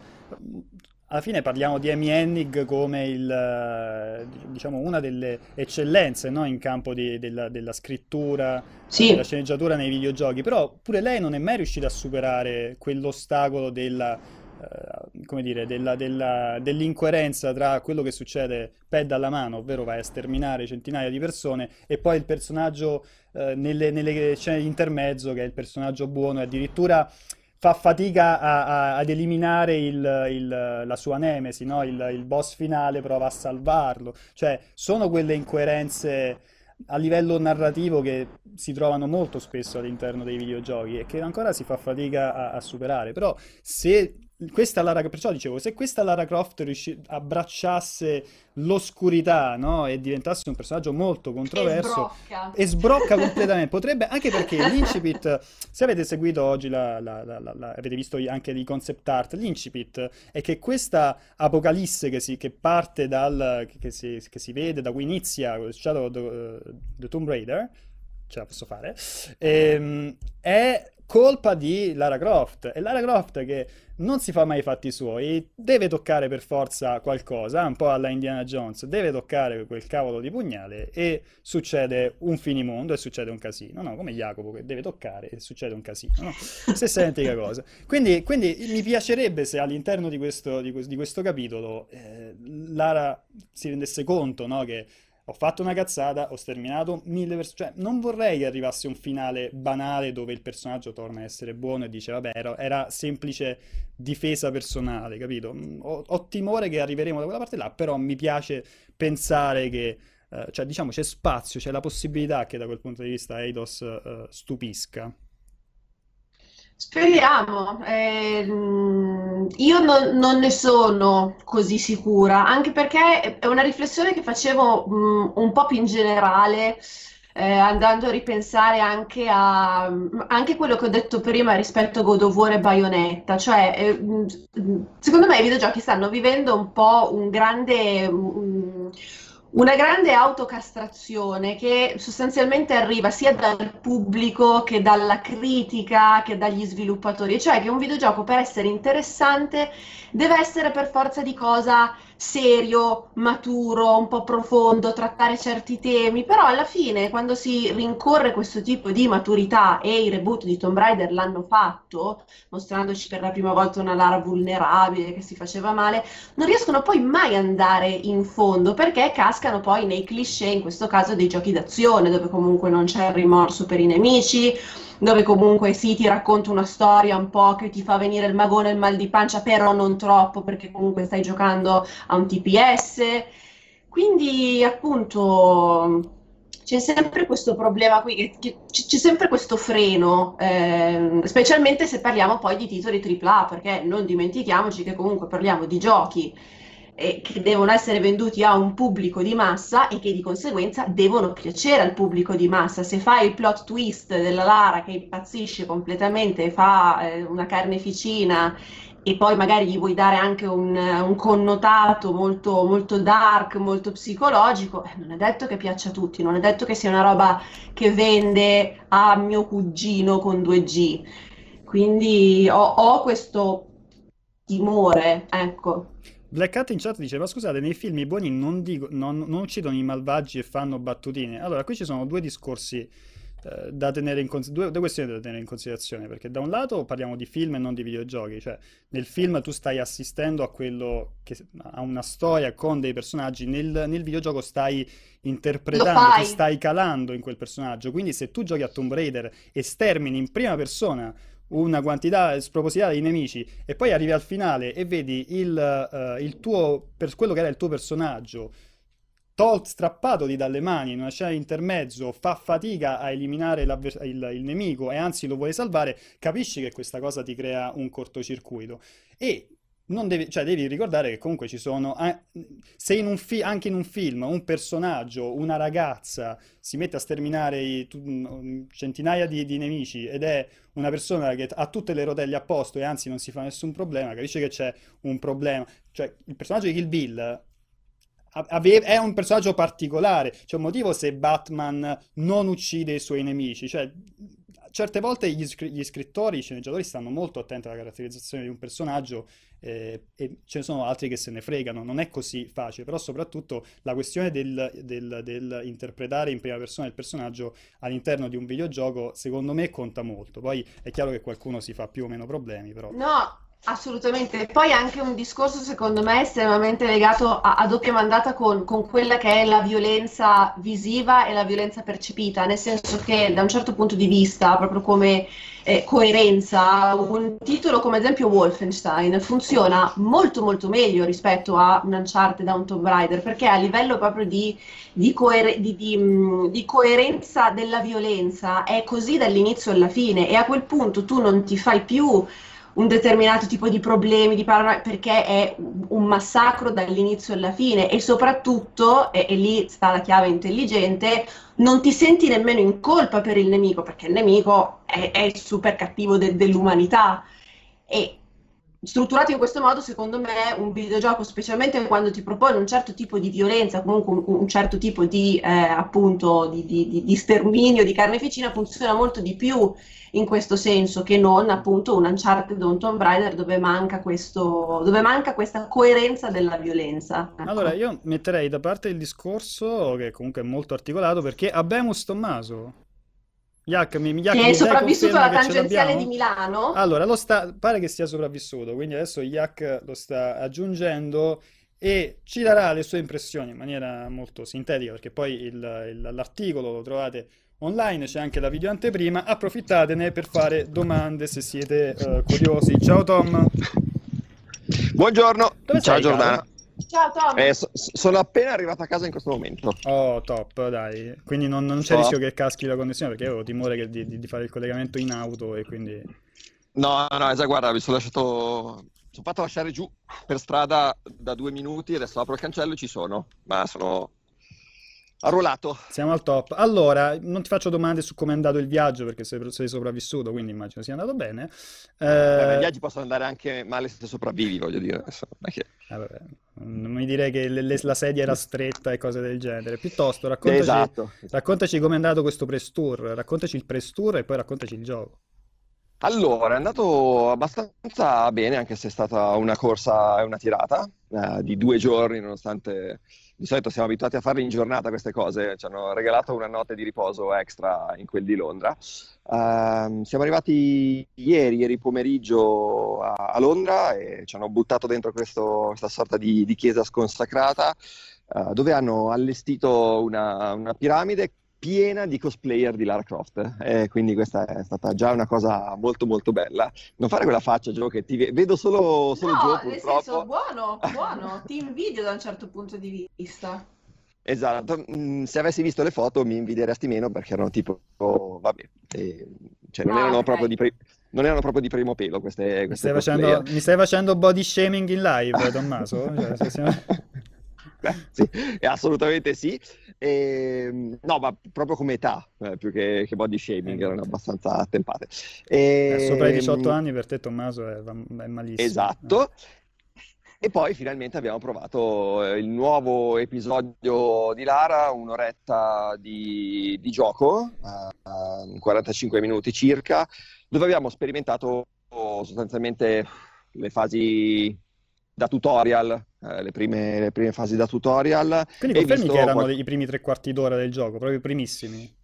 A: Alla fine parliamo di Amy Hennig come il, eh, diciamo, una delle eccellenze, no, in campo di- della, della scrittura, eh, della
B: Sì,
A: sceneggiatura nei videogiochi, però pure lei non è mai riuscita a superare quell'ostacolo della, eh, come dire, della- della- dell'incoerenza tra quello che succede pad alla mano, ovvero vai a sterminare centinaia di persone, e poi il personaggio eh, nelle, nelle scene di intermezzo, che è il personaggio buono, e addirittura fa fatica a- a- ad eliminare il- il- la sua nemesi, no? Il, il boss finale prova a salvarlo. Cioè, sono quelle incoerenze a livello narrativo che si trovano molto spesso all'interno dei videogiochi e che ancora si fa fatica a, a superare. Però se questa Lara, perciò dicevo, se questa Lara Croft riusci- abbracciasse l'oscurità, no? E diventasse un personaggio molto controverso e sbrocca completamente. Potrebbe, anche perché l'incipit, se avete seguito oggi, la, la- la- avete visto anche di concept art, l'incipit è che questa apocalisse che, si, che parte dal, che, che si, che si vede, da cui inizia Shadow of the, the Tomb Raider, ce la posso fare, ehm, è colpa di Lara Croft. E Lara Croft che non si fa mai i fatti suoi, deve toccare per forza qualcosa, un po' alla Indiana Jones, deve toccare quel cavolo di pugnale e succede un finimondo e succede un casino, no? Come Jacopo che deve toccare e succede un casino, no? Stessa [LAUGHS] identica cosa. Quindi, quindi mi piacerebbe se all'interno di questo, di, que- di questo capitolo eh, Lara si rendesse conto, no? Che ho fatto una cazzata, ho sterminato mille persone. Cioè, non vorrei che arrivasse un finale banale dove il personaggio torna a essere buono e dice, vabbè, era, era semplice difesa personale, capito? Mm, ho, ho, timore che arriveremo da quella parte là, però mi piace pensare che, eh, cioè, diciamo, c'è spazio, c'è la possibilità che da quel punto di vista Eidos eh, stupisca.
B: Speriamo, eh, io non, non, ne sono così sicura, anche perché è una riflessione che facevo mh, un po' più in generale, eh, andando a ripensare anche a anche quello che ho detto prima rispetto a God of War e Bayonetta, cioè eh, secondo me i videogiochi stanno vivendo un po' un grande... Un, una grande autocastrazione che sostanzialmente arriva sia dal pubblico che dalla critica che dagli sviluppatori, cioè che un videogioco per essere interessante deve essere per forza di cosa serio, maturo, un po' profondo, trattare certi temi, però alla fine quando si rincorre questo tipo di maturità e i reboot di Tomb Raider l'hanno fatto, mostrandoci per la prima volta una Lara vulnerabile che si faceva male, non riescono poi mai ad andare in fondo perché cascano poi nei cliché, in questo caso dei giochi d'azione, dove comunque non c'è il rimorso per i nemici dove comunque sì, ti racconta una storia un po' che ti fa venire il magone e il mal di pancia, però non troppo perché comunque stai giocando a un TPS. Quindi appunto c'è sempre questo problema qui, c'è sempre questo freno, eh, specialmente se parliamo poi di titoli AAA, perché non dimentichiamoci che comunque parliamo di giochi eh, che devono essere venduti a un pubblico di massa e che di conseguenza devono piacere al pubblico di massa. Se fai il plot twist della Lara che impazzisce completamente fa eh, una carneficina e poi magari gli vuoi dare anche un, un connotato molto, molto, dark, molto psicologico, eh, non è detto che piaccia a tutti, non è detto che sia una roba che vende a mio cugino con 2G. Quindi ho, ho questo timore, ecco.
A: Black Hat in chat dice: Ma scusate, nei film i buoni non, dico, non, non uccidono i malvagi e fanno battutine. Allora, qui ci sono due discorsi eh, da tenere in considerazione, due, questioni da tenere in considerazione. Perché da un lato parliamo di film e non di videogiochi, cioè nel film tu stai assistendo a quello che a una storia con dei personaggi, nel, nel videogioco stai interpretando, ti stai calando in quel personaggio. Quindi, se tu giochi a Tomb Raider e stermini in prima persona una quantità spropositata di nemici e poi arrivi al finale e vedi il, uh, il tuo, per quello che era il tuo personaggio tol- strappatodi dalle mani in una scena di intermezzo, fa fatica a eliminare il, il nemico e anzi lo vuole salvare, capisci che questa cosa ti crea un cortocircuito. E Devi, cioè devi, ricordare che comunque ci sono, se in fi- anche in un film un personaggio, una ragazza si mette a sterminare i, tu, centinaia di, di, nemici ed è una persona che ha tutte le rotelle a posto e anzi non si fa nessun problema, capisce che c'è un problema. Cioè il personaggio di Kill Bill ave- è un personaggio particolare, c'è un motivo se Batman non uccide i suoi nemici, cioè certe volte gli, gli, scrittori, i sceneggiatori stanno molto attenti alla caratterizzazione di un personaggio eh, e ce ne sono altri che se ne fregano, non è così facile, però soprattutto la questione del, del, del interpretare in prima persona il personaggio all'interno di un videogioco secondo me conta molto, poi è chiaro che qualcuno si fa più o meno problemi, però...
B: No, Assolutamente, poi anche un discorso secondo me estremamente legato a, a doppia mandata con, con, quella che è la violenza visiva e la violenza percepita, nel senso che da un certo punto di vista, proprio come eh, coerenza, un titolo come ad esempio Wolfenstein funziona molto molto meglio rispetto a un Uncharted da un Tomb Raider, perché a livello proprio di, di, coer- di, di coerenza della violenza è così dall'inizio alla fine e a quel punto tu non ti fai più un determinato tipo di problemi, di paranoia, perché è un massacro dall'inizio alla fine e soprattutto, e, e, lì sta la chiave intelligente, non ti senti nemmeno in colpa per il nemico, perché il nemico è, è il super cattivo de, dell'umanità. E strutturato in questo modo, secondo me, un videogioco, specialmente quando ti propone un certo tipo di violenza, comunque un, certo tipo di, eh, appunto, di, di, di sterminio, di carneficina, funziona molto di più in questo senso che non appunto un Uncharted o un Tomb Raider dove manca, questo, dove manca questa coerenza della violenza.
A: Ecco. Allora io metterei da parte il discorso che comunque è molto articolato perché Abemus Tommaso
B: Yak, mi, Yak, che è sopravvissuto alla tangenziale di Milano.
A: Allora, sta, pare che sia sopravvissuto, quindi adesso Yak lo sta aggiungendo e ci darà le sue impressioni in maniera molto sintetica perché poi il, il, l'articolo lo trovate online, c'è anche la video anteprima, approfittatene per fare domande se siete uh, curiosi. Ciao Tom.
C: Buongiorno, Dove ciao sei, Giordana. Caro?
B: Ciao Tom.
C: Eh, so, sono appena arrivato a casa in questo momento.
A: Oh, top, dai. Quindi non, non c'è so. rischio che caschi la connessione perché avevo timore di, di, di, fare il collegamento in auto e quindi...
C: No, no, esatto, guarda, mi sono lasciato... Sono fatto lasciare giù per strada da due minuti, adesso apro il cancello e ci sono. Ma sono Arruolato.
A: Siamo al top. Allora, non ti faccio domande su come è andato il viaggio perché sei, sei sopravvissuto, quindi immagino sia andato bene.
C: Eh... I viaggi possono andare anche male se sopravvivi, voglio dire. Che...
A: Eh, vabbè. Non mi direi che le, le, la sedia era stretta e cose del genere. Piuttosto, raccontaci, esatto. raccontaci come è andato questo press tour. Raccontaci il press tour e poi raccontaci il gioco.
C: Allora, è andato abbastanza bene, anche se è stata una corsa e una tirata eh, di due giorni, nonostante di solito siamo abituati a farle in giornata queste cose, ci hanno regalato una notte di riposo extra in quel di Londra. Uh, siamo arrivati ieri, ieri pomeriggio a, a, Londra e ci hanno buttato dentro questo, questa sorta di, di chiesa sconsacrata uh, dove hanno allestito una, una piramide piena di cosplayer di Lara Croft e quindi questa è stata già una cosa molto molto bella. Non fare quella faccia Gio che ti ve- vedo solo, solo
B: no,
C: Gio
B: nel senso buono buono. Ti invidio da un certo punto di vista.
C: Esatto. Mm, se avessi visto le foto mi invidieresti meno perché erano tipo oh, vabbè eh, cioè non ah, erano okay. proprio di pre- non erano proprio di primo pelo queste, queste
A: mi, stai facendo, mi stai facendo body shaming in live Tommaso? [LAUGHS] cioè, siamo... [LAUGHS] [LAUGHS]
C: Sì, assolutamente sì. E, ehm, no, ma proprio come età, eh, più che, che, body shaming, erano abbastanza attempate.
A: E, eh, sopra i 18 ehm, anni per te Tommaso è, è malissimo.
C: Esatto. E poi finalmente abbiamo provato eh, il nuovo episodio di Lara, un'oretta di, di gioco, uh, 45 minuti circa, dove abbiamo sperimentato sostanzialmente le fasi da tutorial, eh, le, prime, le, prime, fasi da tutorial.
A: Quindi confermi che erano i primi tre quarti d'ora del gioco, proprio i primissimi?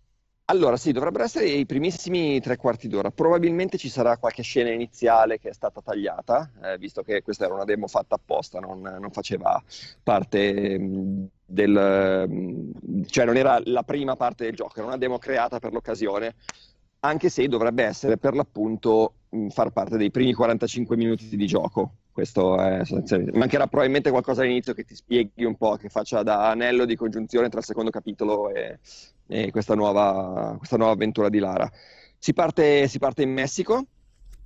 C: Allora, sì, dovrebbero essere i primissimi tre quarti d'ora. Probabilmente ci sarà qualche scena iniziale che è stata tagliata, eh, visto che questa era una demo fatta apposta, non, non faceva parte mh, del... Mh, cioè non era la prima parte del gioco, era una demo creata per l'occasione, anche se dovrebbe essere per l'appunto mh, far parte dei primi 45 minuti di gioco. Questo è Mancherà probabilmente qualcosa all'inizio che ti spieghi un po', che faccia da anello di congiunzione tra il secondo capitolo e, e questa, nuova, questa, nuova, avventura di Lara. Si parte, si parte in Messico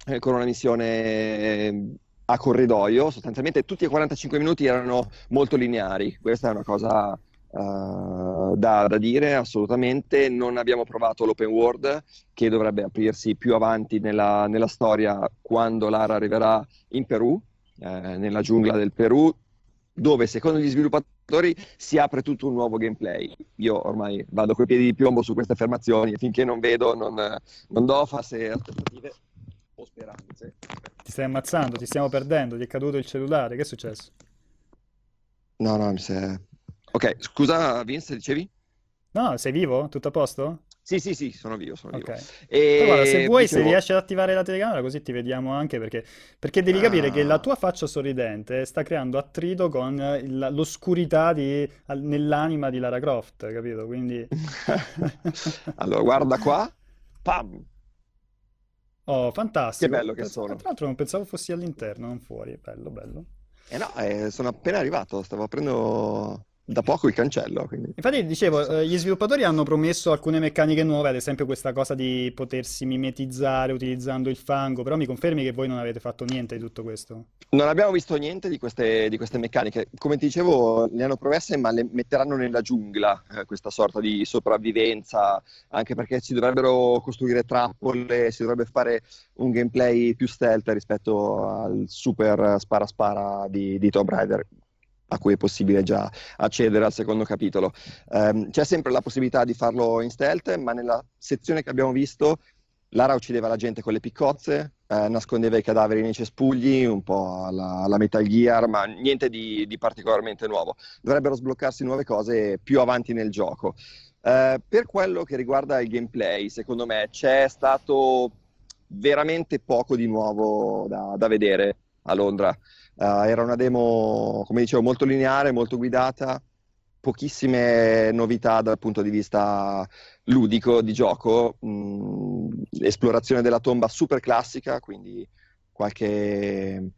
C: eh, con una missione a corridoio, sostanzialmente tutti i 45 minuti erano molto lineari, questa è una cosa uh, da, da, dire assolutamente. Non abbiamo provato l'open world che dovrebbe aprirsi più avanti nella, nella storia quando Lara arriverà in Perù, eh, nella giungla del Perù, dove secondo gli sviluppatori si apre tutto un nuovo gameplay. Io ormai vado coi piedi di piombo su queste affermazioni e finché non vedo non, non do false aspettative o speranze.
A: Ti stai ammazzando, ti stiamo perdendo, ti è caduto il cellulare, che è successo?
C: No, no, mi sei... Ok, scusa Vince, dicevi?
A: No, sei vivo? Tutto a posto?
C: Sì, sì, sì, sono vivo, sono
A: okay. vivo. E... guarda, se vuoi, dicevo... se riesci ad attivare la telecamera, così ti vediamo anche perché, perché devi ah. capire che la tua faccia sorridente sta creando attrito con il, l'oscurità di, nell'anima di Lara Croft, capito? Quindi... [LAUGHS]
C: allora, guarda qua. Pam!
A: Oh, fantastico.
C: Che bello che sono.
A: Tra l'altro non pensavo fossi all'interno, non fuori. Bello, bello.
C: Eh no, eh, sono appena arrivato, stavo aprendo da poco il cancello. Quindi.
A: Infatti, dicevo, eh, gli sviluppatori hanno promesso alcune meccaniche nuove, ad esempio questa cosa di potersi mimetizzare utilizzando il fango, però mi confermi che voi non avete fatto niente di tutto questo?
C: Non abbiamo visto niente di queste, di queste meccaniche. Come ti dicevo, le hanno promesse, ma le metteranno nella giungla, eh, questa sorta di sopravvivenza, anche perché si dovrebbero costruire trappole, si dovrebbe fare un gameplay più stealth rispetto al super spara-spara di, di Tomb Raider a cui è possibile già accedere al secondo capitolo. Um, c'è sempre la possibilità di farlo in stealth, ma nella sezione che abbiamo visto Lara uccideva la gente con le piccozze, eh, nascondeva i cadaveri nei cespugli, un po' alla, alla Metal Gear, ma niente di, di, particolarmente nuovo. Dovrebbero sbloccarsi nuove cose più avanti nel gioco. Eh, per quello che riguarda il gameplay, secondo me c'è stato veramente poco di nuovo da, da vedere a Londra. Uh, era una demo, come dicevo, molto lineare, molto guidata, pochissime novità dal punto di vista ludico di gioco, mh, esplorazione della tomba super classica, quindi qualche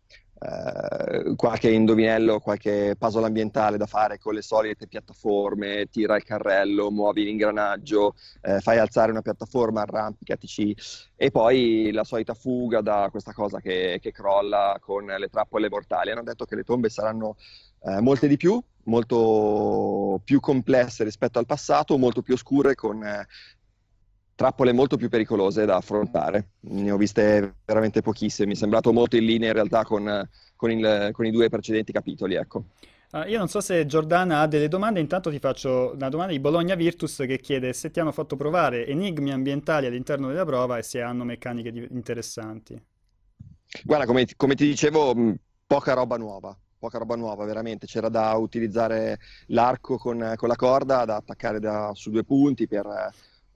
C: Uh, qualche indovinello, qualche puzzle ambientale da fare con le solite piattaforme, tira il carrello, muovi l'ingranaggio, uh, fai alzare una piattaforma, arrampicatici e poi la solita fuga da questa cosa che, che crolla con le trappole mortali. Hanno detto che le tombe saranno uh, molte di più, molto più complesse rispetto al passato, molto più oscure con trappole molto più pericolose da affrontare. Ne ho viste veramente pochissime, mi è sembrato molto in linea in realtà con, con, il, con i due precedenti capitoli. Ecco.
A: Uh, io non so se Giordana ha delle domande, intanto ti faccio una domanda di Bologna Virtus che chiede se ti hanno fatto provare enigmi ambientali all'interno della prova e se hanno meccaniche di- interessanti.
C: Guarda, come, come ti dicevo, mh, poca roba nuova poca roba nuova, veramente. C'era da utilizzare l'arco con, con la corda, da attaccare da, su due punti per,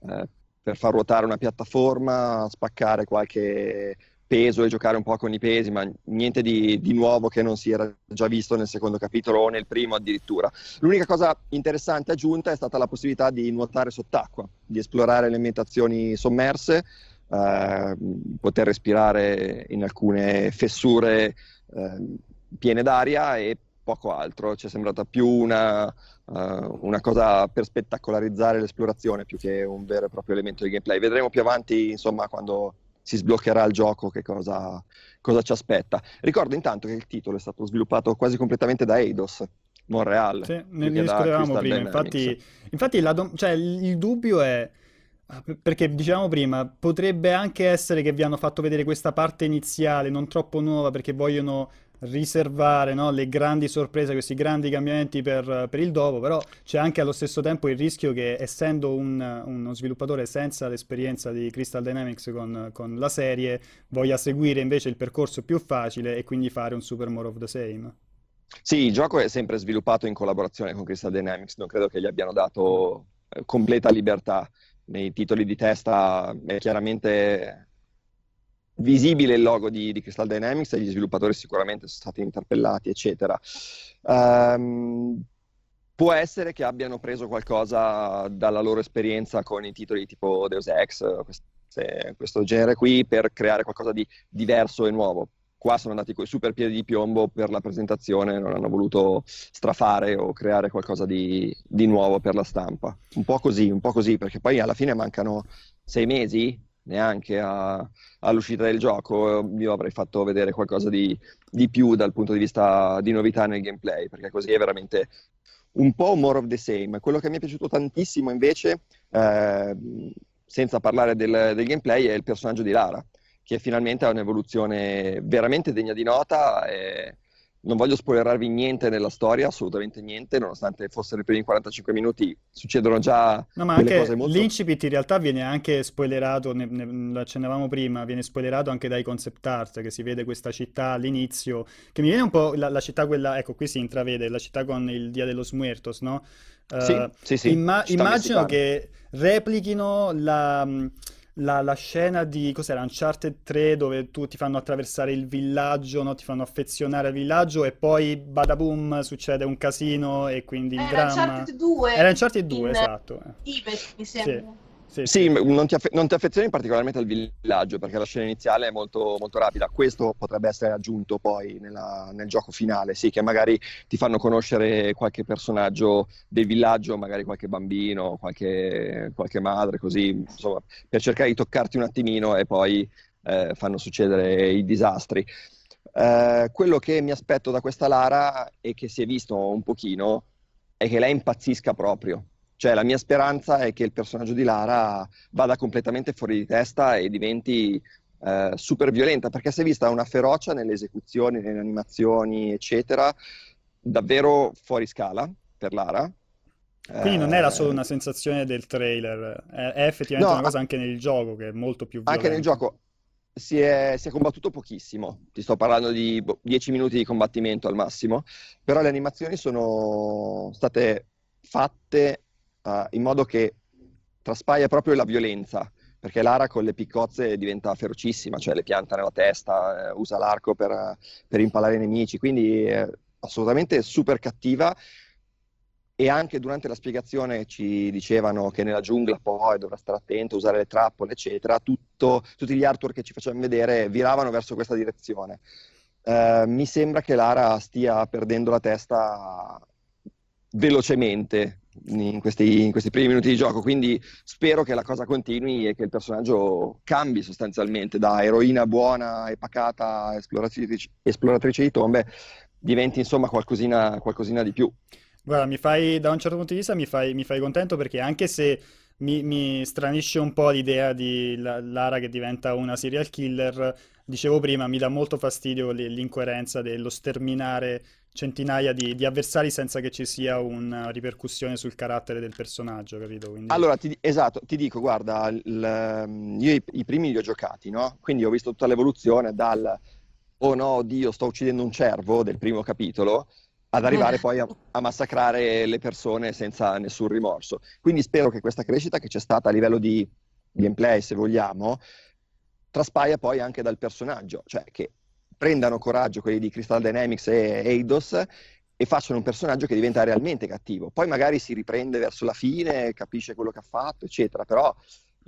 C: eh, per far ruotare una piattaforma, spaccare qualche peso e giocare un po' con i pesi, ma niente di, di, nuovo che non si era già visto nel secondo capitolo o nel primo addirittura. L'unica cosa interessante aggiunta è stata la possibilità di nuotare sott'acqua, di esplorare le ambientazioni sommerse, eh, poter respirare in alcune fessure eh, piene d'aria e poco altro, ci è sembrata più una, uh, una, cosa per spettacolarizzare l'esplorazione più che un vero e proprio elemento di gameplay. Vedremo più avanti, insomma, quando si sbloccherà il gioco che cosa, cosa ci aspetta. Ricordo intanto che il titolo è stato sviluppato quasi completamente da Eidos, Montreal.
A: Sì, ne discutevamo prima, infatti, infatti do- cioè, il dubbio è... Perché dicevamo prima, potrebbe anche essere che vi hanno fatto vedere questa parte iniziale non troppo nuova perché vogliono riservare no, le grandi sorprese, questi grandi cambiamenti per, per, il dopo, però c'è anche allo stesso tempo il rischio che essendo un, uno sviluppatore senza l'esperienza di Crystal Dynamics con, con, la serie, voglia seguire invece il percorso più facile e quindi fare un super more of the same.
C: Sì, il gioco è sempre sviluppato in collaborazione con Crystal Dynamics, non credo che gli abbiano dato eh, completa libertà nei titoli di testa, è chiaramente visibile il logo di, di, Crystal Dynamics e gli sviluppatori sicuramente sono stati interpellati, eccetera. Um, può essere che abbiano preso qualcosa dalla loro esperienza con i titoli tipo Deus Ex, queste, questo genere qui, per creare qualcosa di diverso e nuovo. Qua sono andati con i super piedi di piombo per la presentazione, non hanno voluto strafare o creare qualcosa di, di nuovo per la stampa. Un po' così, un po' così, perché poi alla fine mancano sei mesi, neanche a, all'uscita del gioco, io avrei fatto vedere qualcosa di, di, più dal punto di vista di novità nel gameplay, perché così è veramente un po' more of the same. Quello che mi è piaciuto tantissimo invece, eh, senza parlare del, del, gameplay, è il personaggio di Lara, che finalmente ha un'evoluzione veramente degna di nota. E, non voglio spoilerarvi niente nella storia, assolutamente niente, nonostante fossero i primi 45 minuti, succedono già
A: no, ma
C: anche
A: cose
C: molto...
A: L'incipit in realtà viene anche spoilerato, ne, ne, lo accennavamo prima, viene spoilerato anche dai concept art, che si vede questa città all'inizio, che mi viene un po' la, la città quella, ecco qui si intravede, la città con il Dia de los Muertos, no?
C: Uh, sì, sì, sì.
A: Imma- immagino che replichino la la, la, scena di cos'era Uncharted 3 dove tu ti fanno attraversare il villaggio, no? ti fanno affezionare al villaggio e poi badaboom succede un casino e quindi il
B: Era
A: dramma.
B: Uncharted 2.
A: Era Uncharted 2, esatto.
B: Tibet, mi sembra.
C: Sì. Sì, sì, Non, ti aff- non, ti affezioni particolarmente al villaggio perché la scena iniziale è molto, molto rapida. Questo potrebbe essere aggiunto poi nella, nel gioco finale, sì, che magari ti fanno conoscere qualche personaggio del villaggio, magari qualche bambino, qualche, qualche madre, così, insomma, per cercare di toccarti un attimino e poi eh, fanno succedere i disastri. Eh, quello che mi aspetto da questa Lara e che si è visto un pochino è che lei impazzisca proprio cioè, la mia speranza è che il personaggio di Lara vada completamente fuori di testa e diventi eh, super violenta, perché si è vista una ferocia nelle esecuzioni, nelle animazioni, eccetera, davvero fuori scala per Lara.
A: Quindi non era solo una sensazione del trailer, è, effettivamente no, una cosa anche nel gioco che è molto più violenta.
C: Anche nel gioco si è, si è combattuto pochissimo, ti sto parlando di 10 boh, minuti di combattimento al massimo, però le animazioni sono state fatte uh, in modo che traspaia proprio la violenza perché Lara con le piccozze diventa ferocissima, cioè le pianta nella testa, eh, usa l'arco per, per, impalare i nemici, quindi è assolutamente super cattiva e anche durante la spiegazione ci dicevano che nella giungla poi dovrà stare attento, usare le trappole, eccetera, Tutto, tutti gli artwork che ci facevano vedere viravano verso questa direzione. Eh, mi sembra che Lara stia perdendo la testa velocemente in questi, in questi, primi minuti di gioco, quindi spero che la cosa continui e che il personaggio cambi sostanzialmente da eroina buona e pacata esploratrice, esploratrice di tombe, diventi insomma qualcosina, qualcosina di più.
A: Guarda, mi fai, da un certo punto di vista mi fai, mi fai contento perché anche se mi, mi stranisce un po' l'idea di Lara che diventa una serial killer, dicevo prima, mi dà molto fastidio l'incoerenza dello sterminare centinaia di, di, avversari senza che ci sia una ripercussione sul carattere del personaggio, capito? Quindi...
C: Allora, ti, esatto, ti dico, guarda, il, io i, i, primi li ho giocati, no? Quindi ho visto tutta l'evoluzione dal oh no, Dio, sto uccidendo un cervo del primo capitolo ad arrivare poi a, a, massacrare le persone senza nessun rimorso. Quindi spero che questa crescita che c'è stata a livello di gameplay, se vogliamo, traspaia poi anche dal personaggio, cioè che prendano coraggio quelli di Crystal Dynamics e Eidos e facciano un personaggio che diventa realmente cattivo. Poi magari si riprende verso la fine, capisce quello che ha fatto, eccetera, però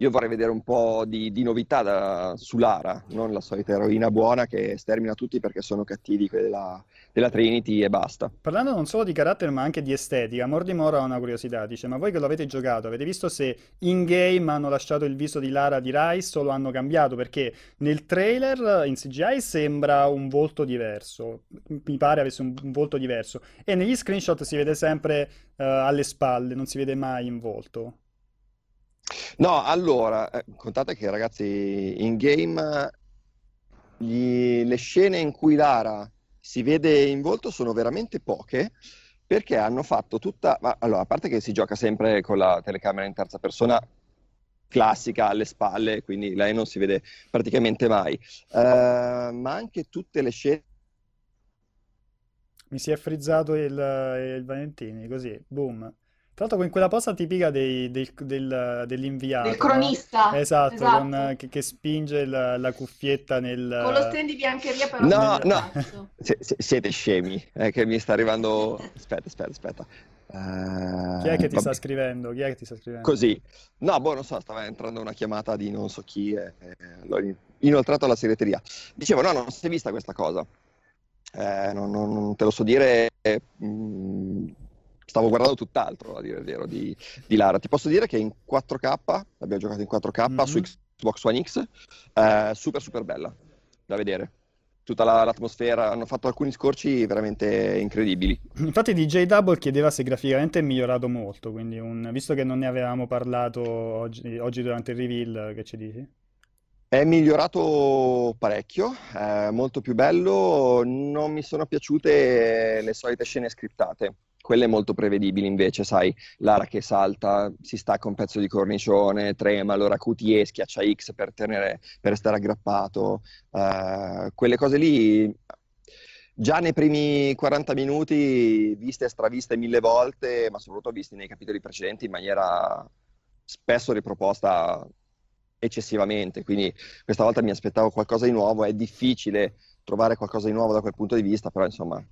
C: io vorrei vedere un po' di, di novità da, su Lara, non la solita eroina buona che stermina tutti perché sono cattivi della, della Trinity e basta.
A: Parlando non solo di carattere ma anche di estetica, Mordimoro ha una curiosità, dice ma voi che lo avete giocato avete visto se in game hanno lasciato il viso di Lara di Rice o lo hanno cambiato? Perché nel trailer in CGI sembra un volto diverso, mi pare avesse un, un volto diverso e negli screenshot si vede sempre uh, alle spalle, non si vede mai in volto.
C: No, allora, eh, contate che ragazzi, in game gli, le scene in cui Lara si vede in volto sono veramente poche perché hanno fatto tutta... Ma, allora, a parte che si gioca sempre con la telecamera in terza persona classica alle spalle, quindi lei non si vede praticamente mai, uh, ma anche tutte le scene...
A: Mi si è frizzato il, il Valentini, così, boom. Tra l'altro con quella posa tipica dei, del, del, dell'inviato.
B: Del cronista.
A: No? Esatto, esatto. Con, che, che, spinge la, la, cuffietta nel...
B: Con lo stand di biancheria però.
C: No, no, S- [LAUGHS] siete scemi, eh, che mi sta arrivando... Aspetta, aspetta, aspetta.
A: Uh, chi è che ti vabbè. sta scrivendo? Chi è che ti sta scrivendo?
C: Così. No, boh, non so, stava entrando una chiamata di non so chi e, e l'ho inoltrato alla segreteria. Dicevo, no, non si è vista questa cosa. Eh, non, non, non, te lo so dire... Eh, mh, stavo guardando tutt'altro, a dire il vero, di, di, Lara. Ti posso dire che in 4K, abbiamo giocato in 4K mm-hmm. su Xbox One X, eh, super super bella da vedere. Tutta la, l'atmosfera, hanno fatto alcuni scorci veramente incredibili.
A: Infatti DJ Double chiedeva se graficamente è migliorato molto, quindi un, visto che non ne avevamo parlato oggi, oggi durante il reveal, che ci dici?
C: È migliorato parecchio, è molto più bello, non mi sono piaciute le solite scene scriptate. Quelle molto prevedibili invece, sai, Lara che salta, si stacca un pezzo di cornicione, trema, allora QTE schiaccia X per, tenere, per restare aggrappato, uh, quelle cose lì già nei primi 40 minuti viste e straviste mille volte, ma soprattutto viste nei capitoli precedenti in maniera spesso riproposta eccessivamente, quindi questa volta mi aspettavo qualcosa di nuovo, è difficile trovare qualcosa di nuovo da quel punto di vista, però insomma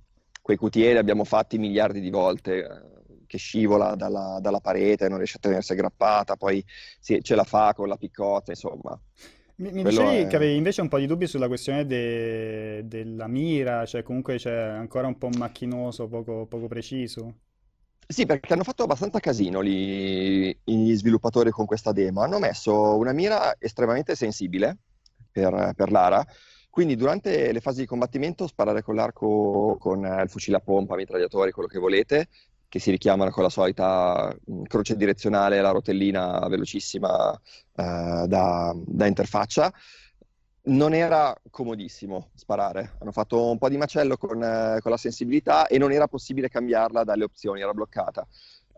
C: quei QTE li abbiamo fatti miliardi di volte, eh, che scivola dalla, dalla, parete, non riesce a tenersi aggrappata, poi sì, ce la fa con la piccota, insomma.
A: Mi, mi dicevi è... che avevi invece un po' di dubbi sulla questione de... della mira, cioè comunque c'è ancora un po' macchinoso, poco, poco preciso.
C: Sì, perché hanno fatto abbastanza casino gli, gli, sviluppatori con questa demo. Hanno messo una mira estremamente sensibile per, per Lara, quindi durante le fasi di combattimento sparare con l'arco, con il fucile a pompa, mitragliatori, quello che volete, che si richiamano con la solita mm, croce direzionale, la rotellina velocissima eh, da, da interfaccia, non era comodissimo sparare. Hanno fatto un po' di macello con, eh, con, la sensibilità e non era possibile cambiarla dalle opzioni, era bloccata.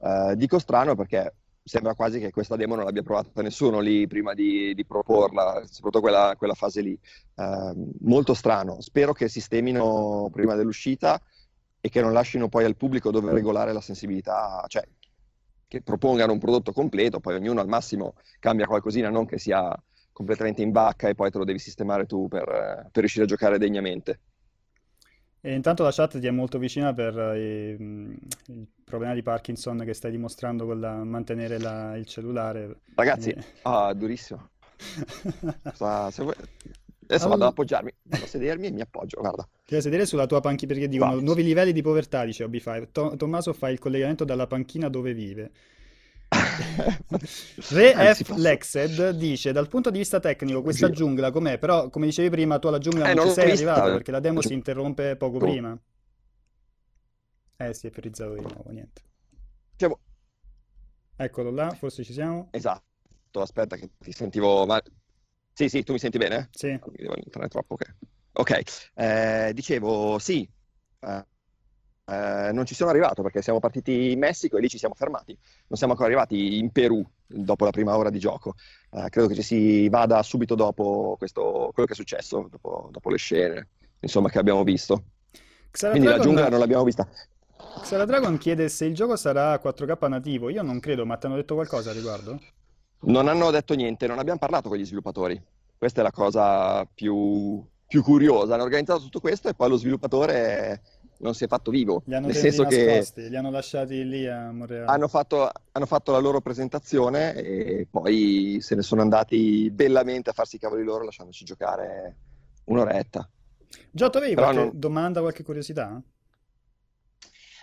C: Uh, dico strano perché sembra quasi che questa demo non l'abbia provata nessuno lì prima di, di proporla, soprattutto quella, quella fase lì. Uh, molto strano. Spero che sistemino prima dell'uscita e che non lasciino poi al pubblico dove regolare la sensibilità, cioè che propongano un prodotto completo, poi ognuno al massimo cambia qualcosina, non che sia completamente in vacca e poi te lo devi sistemare tu per, per riuscire a giocare degnamente.
A: E intanto la chat ti è molto vicina per eh, il problema di Parkinson che stai dimostrando con la, mantenere la, il cellulare.
C: Ragazzi, Quindi... ah, durissimo. [LAUGHS] Sta, vuoi... Adesso allora... vado ad appoggiarmi, vado a sedermi e mi appoggio, guarda.
A: Ti vai sedere sulla tua panchina perché dicono Va. nuovi livelli di povertà, dice OB5. To- Tommaso fa il collegamento dalla panchina dove vive. [LAUGHS] Re F. Lexed dice: Dal punto di vista tecnico, questa sì. giungla com'è? Però, come dicevi prima, tu alla giungla eh, non, non ci sei vista. arrivato perché la demo si interrompe poco oh. prima. Eh, si è ferizzato di nuovo, niente.
C: Siamo...
A: Eccolo là, forse ci siamo.
C: Esatto, aspetta che ti sentivo male. Sì, sì, tu mi senti bene?
A: Sì. Non
C: mi devo entrare troppo, ok. Ok, eh, dicevo sì. Eh eh, non ci sono arrivato perché siamo partiti in Messico e lì ci siamo fermati. Non siamo ancora arrivati in Perù dopo la prima ora di gioco. Eh, credo che ci si vada subito dopo questo, quello che è successo, dopo, dopo le scene insomma, che abbiamo visto. Xara Quindi Dragon... la giungla non l'abbiamo vista.
A: Xara Dragon chiede se il gioco sarà 4K nativo. Io non credo, ma ti hanno detto qualcosa a riguardo?
C: Non hanno detto niente, non abbiamo parlato con gli sviluppatori. Questa è la cosa più, più curiosa. Hanno organizzato tutto questo e poi lo sviluppatore non si è fatto vivo.
A: Li hanno nel senso nascosti, che li hanno lasciati lì a Montreal.
C: Hanno fatto, hanno fatto, la loro presentazione e poi se ne sono andati bellamente a farsi i cavoli loro lasciandoci giocare un'oretta.
A: Giotto, avevi Però qualche non... domanda, qualche curiosità?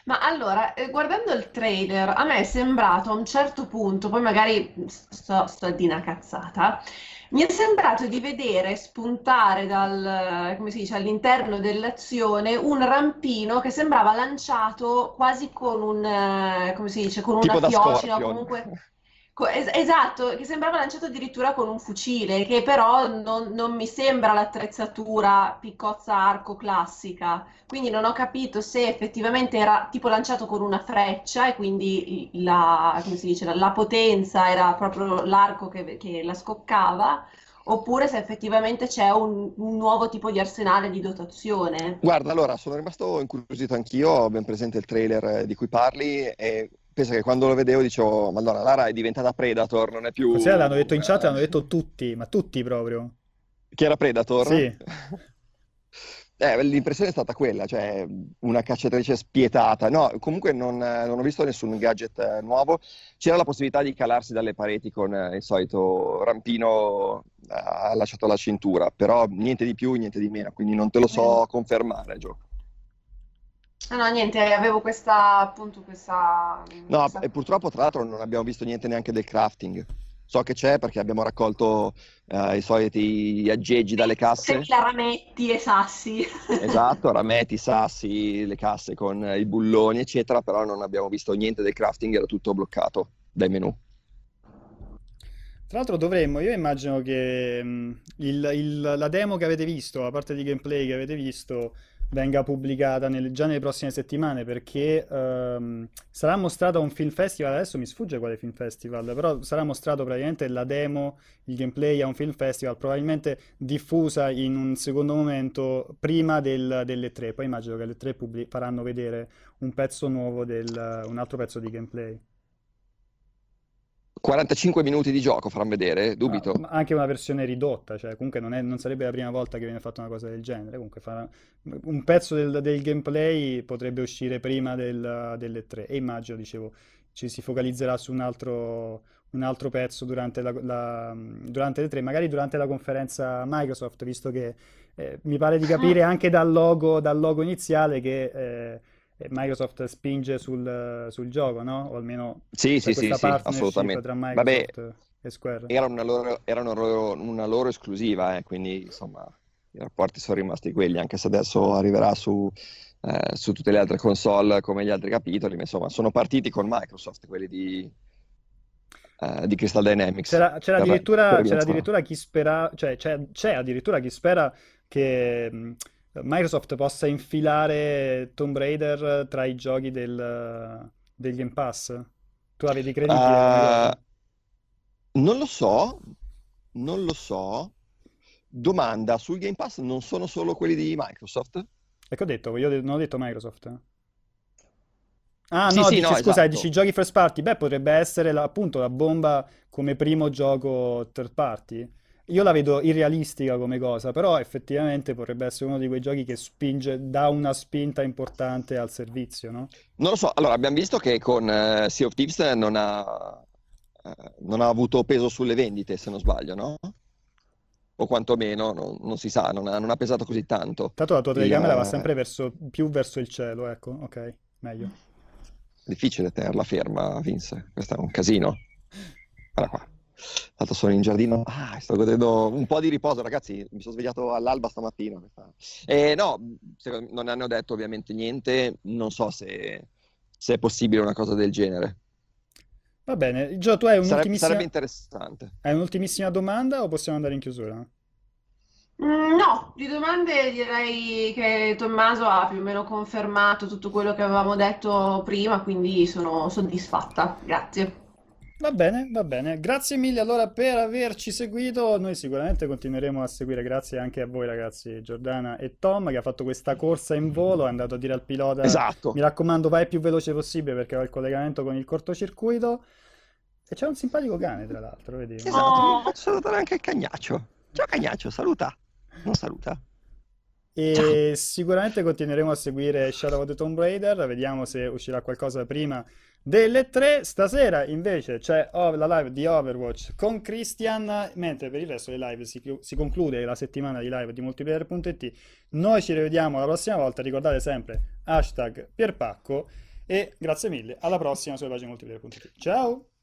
B: Ma allora, eh, guardando il trailer, a me è sembrato a un certo punto, poi magari sto, sto di una cazzata, mi è sembrato di vedere spuntare dal, come si dice, all'interno dell'azione un rampino che sembrava lanciato quasi con un, eh, come si dice, con una fiocina, comunque esatto, che sembrava lanciato addirittura con un fucile, che però non, non, mi sembra l'attrezzatura piccozza arco classica. Quindi non ho capito se effettivamente era tipo lanciato con una freccia e quindi la, dice, la, la potenza era proprio l'arco che, che, la scoccava. Oppure se effettivamente c'è un, un, nuovo tipo di arsenale di dotazione.
C: Guarda, allora sono rimasto incuriosito anch'io, ho ben presente il trailer di cui parli e pensa che quando lo vedevo dicevo, madonna, Lara è diventata Predator, non è più...
A: Così l'hanno detto in chat, l'hanno detto tutti, ma tutti proprio.
C: Chi era Predator?
A: Sì. [LAUGHS]
C: eh, l'impressione è stata quella, cioè una cacciatrice spietata. No, comunque non, non ho visto nessun gadget eh, nuovo. C'era la possibilità di calarsi dalle pareti con eh, il solito rampino eh, lasciato alla cintura, però niente di più, niente di meno, quindi non te lo so confermare, Gio.
B: Ah, no, niente, avevo questa, appunto, questa...
C: No,
B: questa...
C: e purtroppo tra l'altro non abbiamo visto niente neanche del crafting. So che c'è perché abbiamo raccolto uh, i soliti aggeggi dalle casse.
B: rametti e sassi.
C: Esatto, [LAUGHS] rametti, sassi, le casse con i bulloni, eccetera, però non abbiamo visto niente del crafting, era tutto bloccato dai menu.
A: Tra l'altro dovremmo, io immagino che um, il, il, la demo che avete visto, la parte di gameplay che avete visto, venga pubblicata nel, già nelle prossime settimane perché um, sarà mostrato un film festival, adesso mi sfugge quale film festival, però sarà mostrato praticamente la demo, il gameplay a un film festival, probabilmente diffusa in un secondo momento prima del, delle tre, poi immagino che le tre pubblic- faranno vedere un pezzo nuovo, del, un altro pezzo di gameplay.
C: 45 minuti di gioco faranno vedere, dubito.
A: Ah, anche una versione ridotta, cioè comunque non, è, non, sarebbe la prima volta che viene fatta una cosa del genere. Comunque farà, un pezzo del, del, gameplay potrebbe uscire prima del, delle tre e immagino, dicevo, ci si focalizzerà su un altro, un altro pezzo durante, la, la, durante le tre, magari durante la conferenza Microsoft, visto che eh, mi pare di capire ah. anche dal logo, dal logo iniziale che... Eh, Microsoft spinge sul, sul, gioco, no? O almeno
C: sì, sì, sì, sì, assolutamente.
A: tra Microsoft Vabbè, e Square.
C: Era una loro, era una loro, una loro esclusiva, eh, quindi insomma i rapporti sono rimasti quelli, anche se adesso arriverà su, eh, su tutte le altre console come gli altri capitoli, ma insomma sono partiti con Microsoft, quelli di, Uh, di Crystal Dynamics.
A: C'era, c'era, addirittura, c'era addirittura, chi spera, cioè c'è, c'è, addirittura chi spera che Microsoft possa infilare Tomb Raider tra i giochi del, del Game Pass? Tu la vedi credibile?
C: Uh, non lo so, non lo so. Domanda, sul Game Pass non sono solo quelli di Microsoft?
A: Ecco ho detto, io non ho detto Microsoft. Ah,
C: Sì,
A: no,
C: sì,
A: dici,
C: no,
A: scusa,
C: esatto.
A: dici giochi first party? Beh, potrebbe essere la- appunto la bomba come primo gioco third party. Io la vedo irrealistica come cosa, però effettivamente potrebbe essere uno di quei giochi che spinge, dà una spinta importante al servizio, no?
C: Non lo so, allora abbiamo visto che con eh, Sea of Thieves non ha, eh, non ha avuto peso sulle vendite, se non sbaglio, no? O quantomeno, non, non si sa, non ha, non ha pesato così tanto.
A: Tanto la tua telecamera va sempre verso, più verso il cielo, ecco, ok, meglio.
C: difficile tenerla ferma, Vince, questo è un casino. Guarda qua. Tanto sono in giardino, ah, sto godendo un po' di riposo, ragazzi. Mi sono svegliato all'alba stamattina. questa- Eh, no, non hanno detto ovviamente niente. Non so se, se è possibile una cosa del genere.
A: Va bene, Gio, tu hai
C: Sarebbe,
A: un'ultimissima,
C: sarebbe interessante.
A: hai un'ultimissima domanda o possiamo andare in chiusura?
B: Mm, No, di domande direi che Tommaso ha più o meno confermato tutto quello che avevamo detto prima, quindi sono soddisfatta. Grazie.
A: Va bene, va bene. Grazie mille allora per averci seguito. Noi sicuramente continueremo a seguire. Grazie anche a voi ragazzi, Giordana e Tom, che ha fatto questa corsa in volo. È andato a dire al pilota:
C: Esatto.
A: Mi raccomando, vai più veloce possibile perché ho il collegamento con il cortocircuito. E c'è un simpatico cane, tra l'altro, vedi?
C: Esatto,
B: Oh.
C: salutare anche il cagnaccio. Ciao cagnaccio, saluta. Non saluta.
A: E sicuramente continueremo a seguire Shadow of the Tomb Raider, vediamo se uscirà qualcosa prima delle tre. Stasera invece c'è la live di Overwatch con Christian, mentre per il resto delle live si, si conclude la settimana di live di multiplayer.it. Noi ci rivediamo la prossima volta, ricordate sempre hashtag Pierpacco e grazie mille, alla prossima sulle pagine multiplayer.it. Ciao!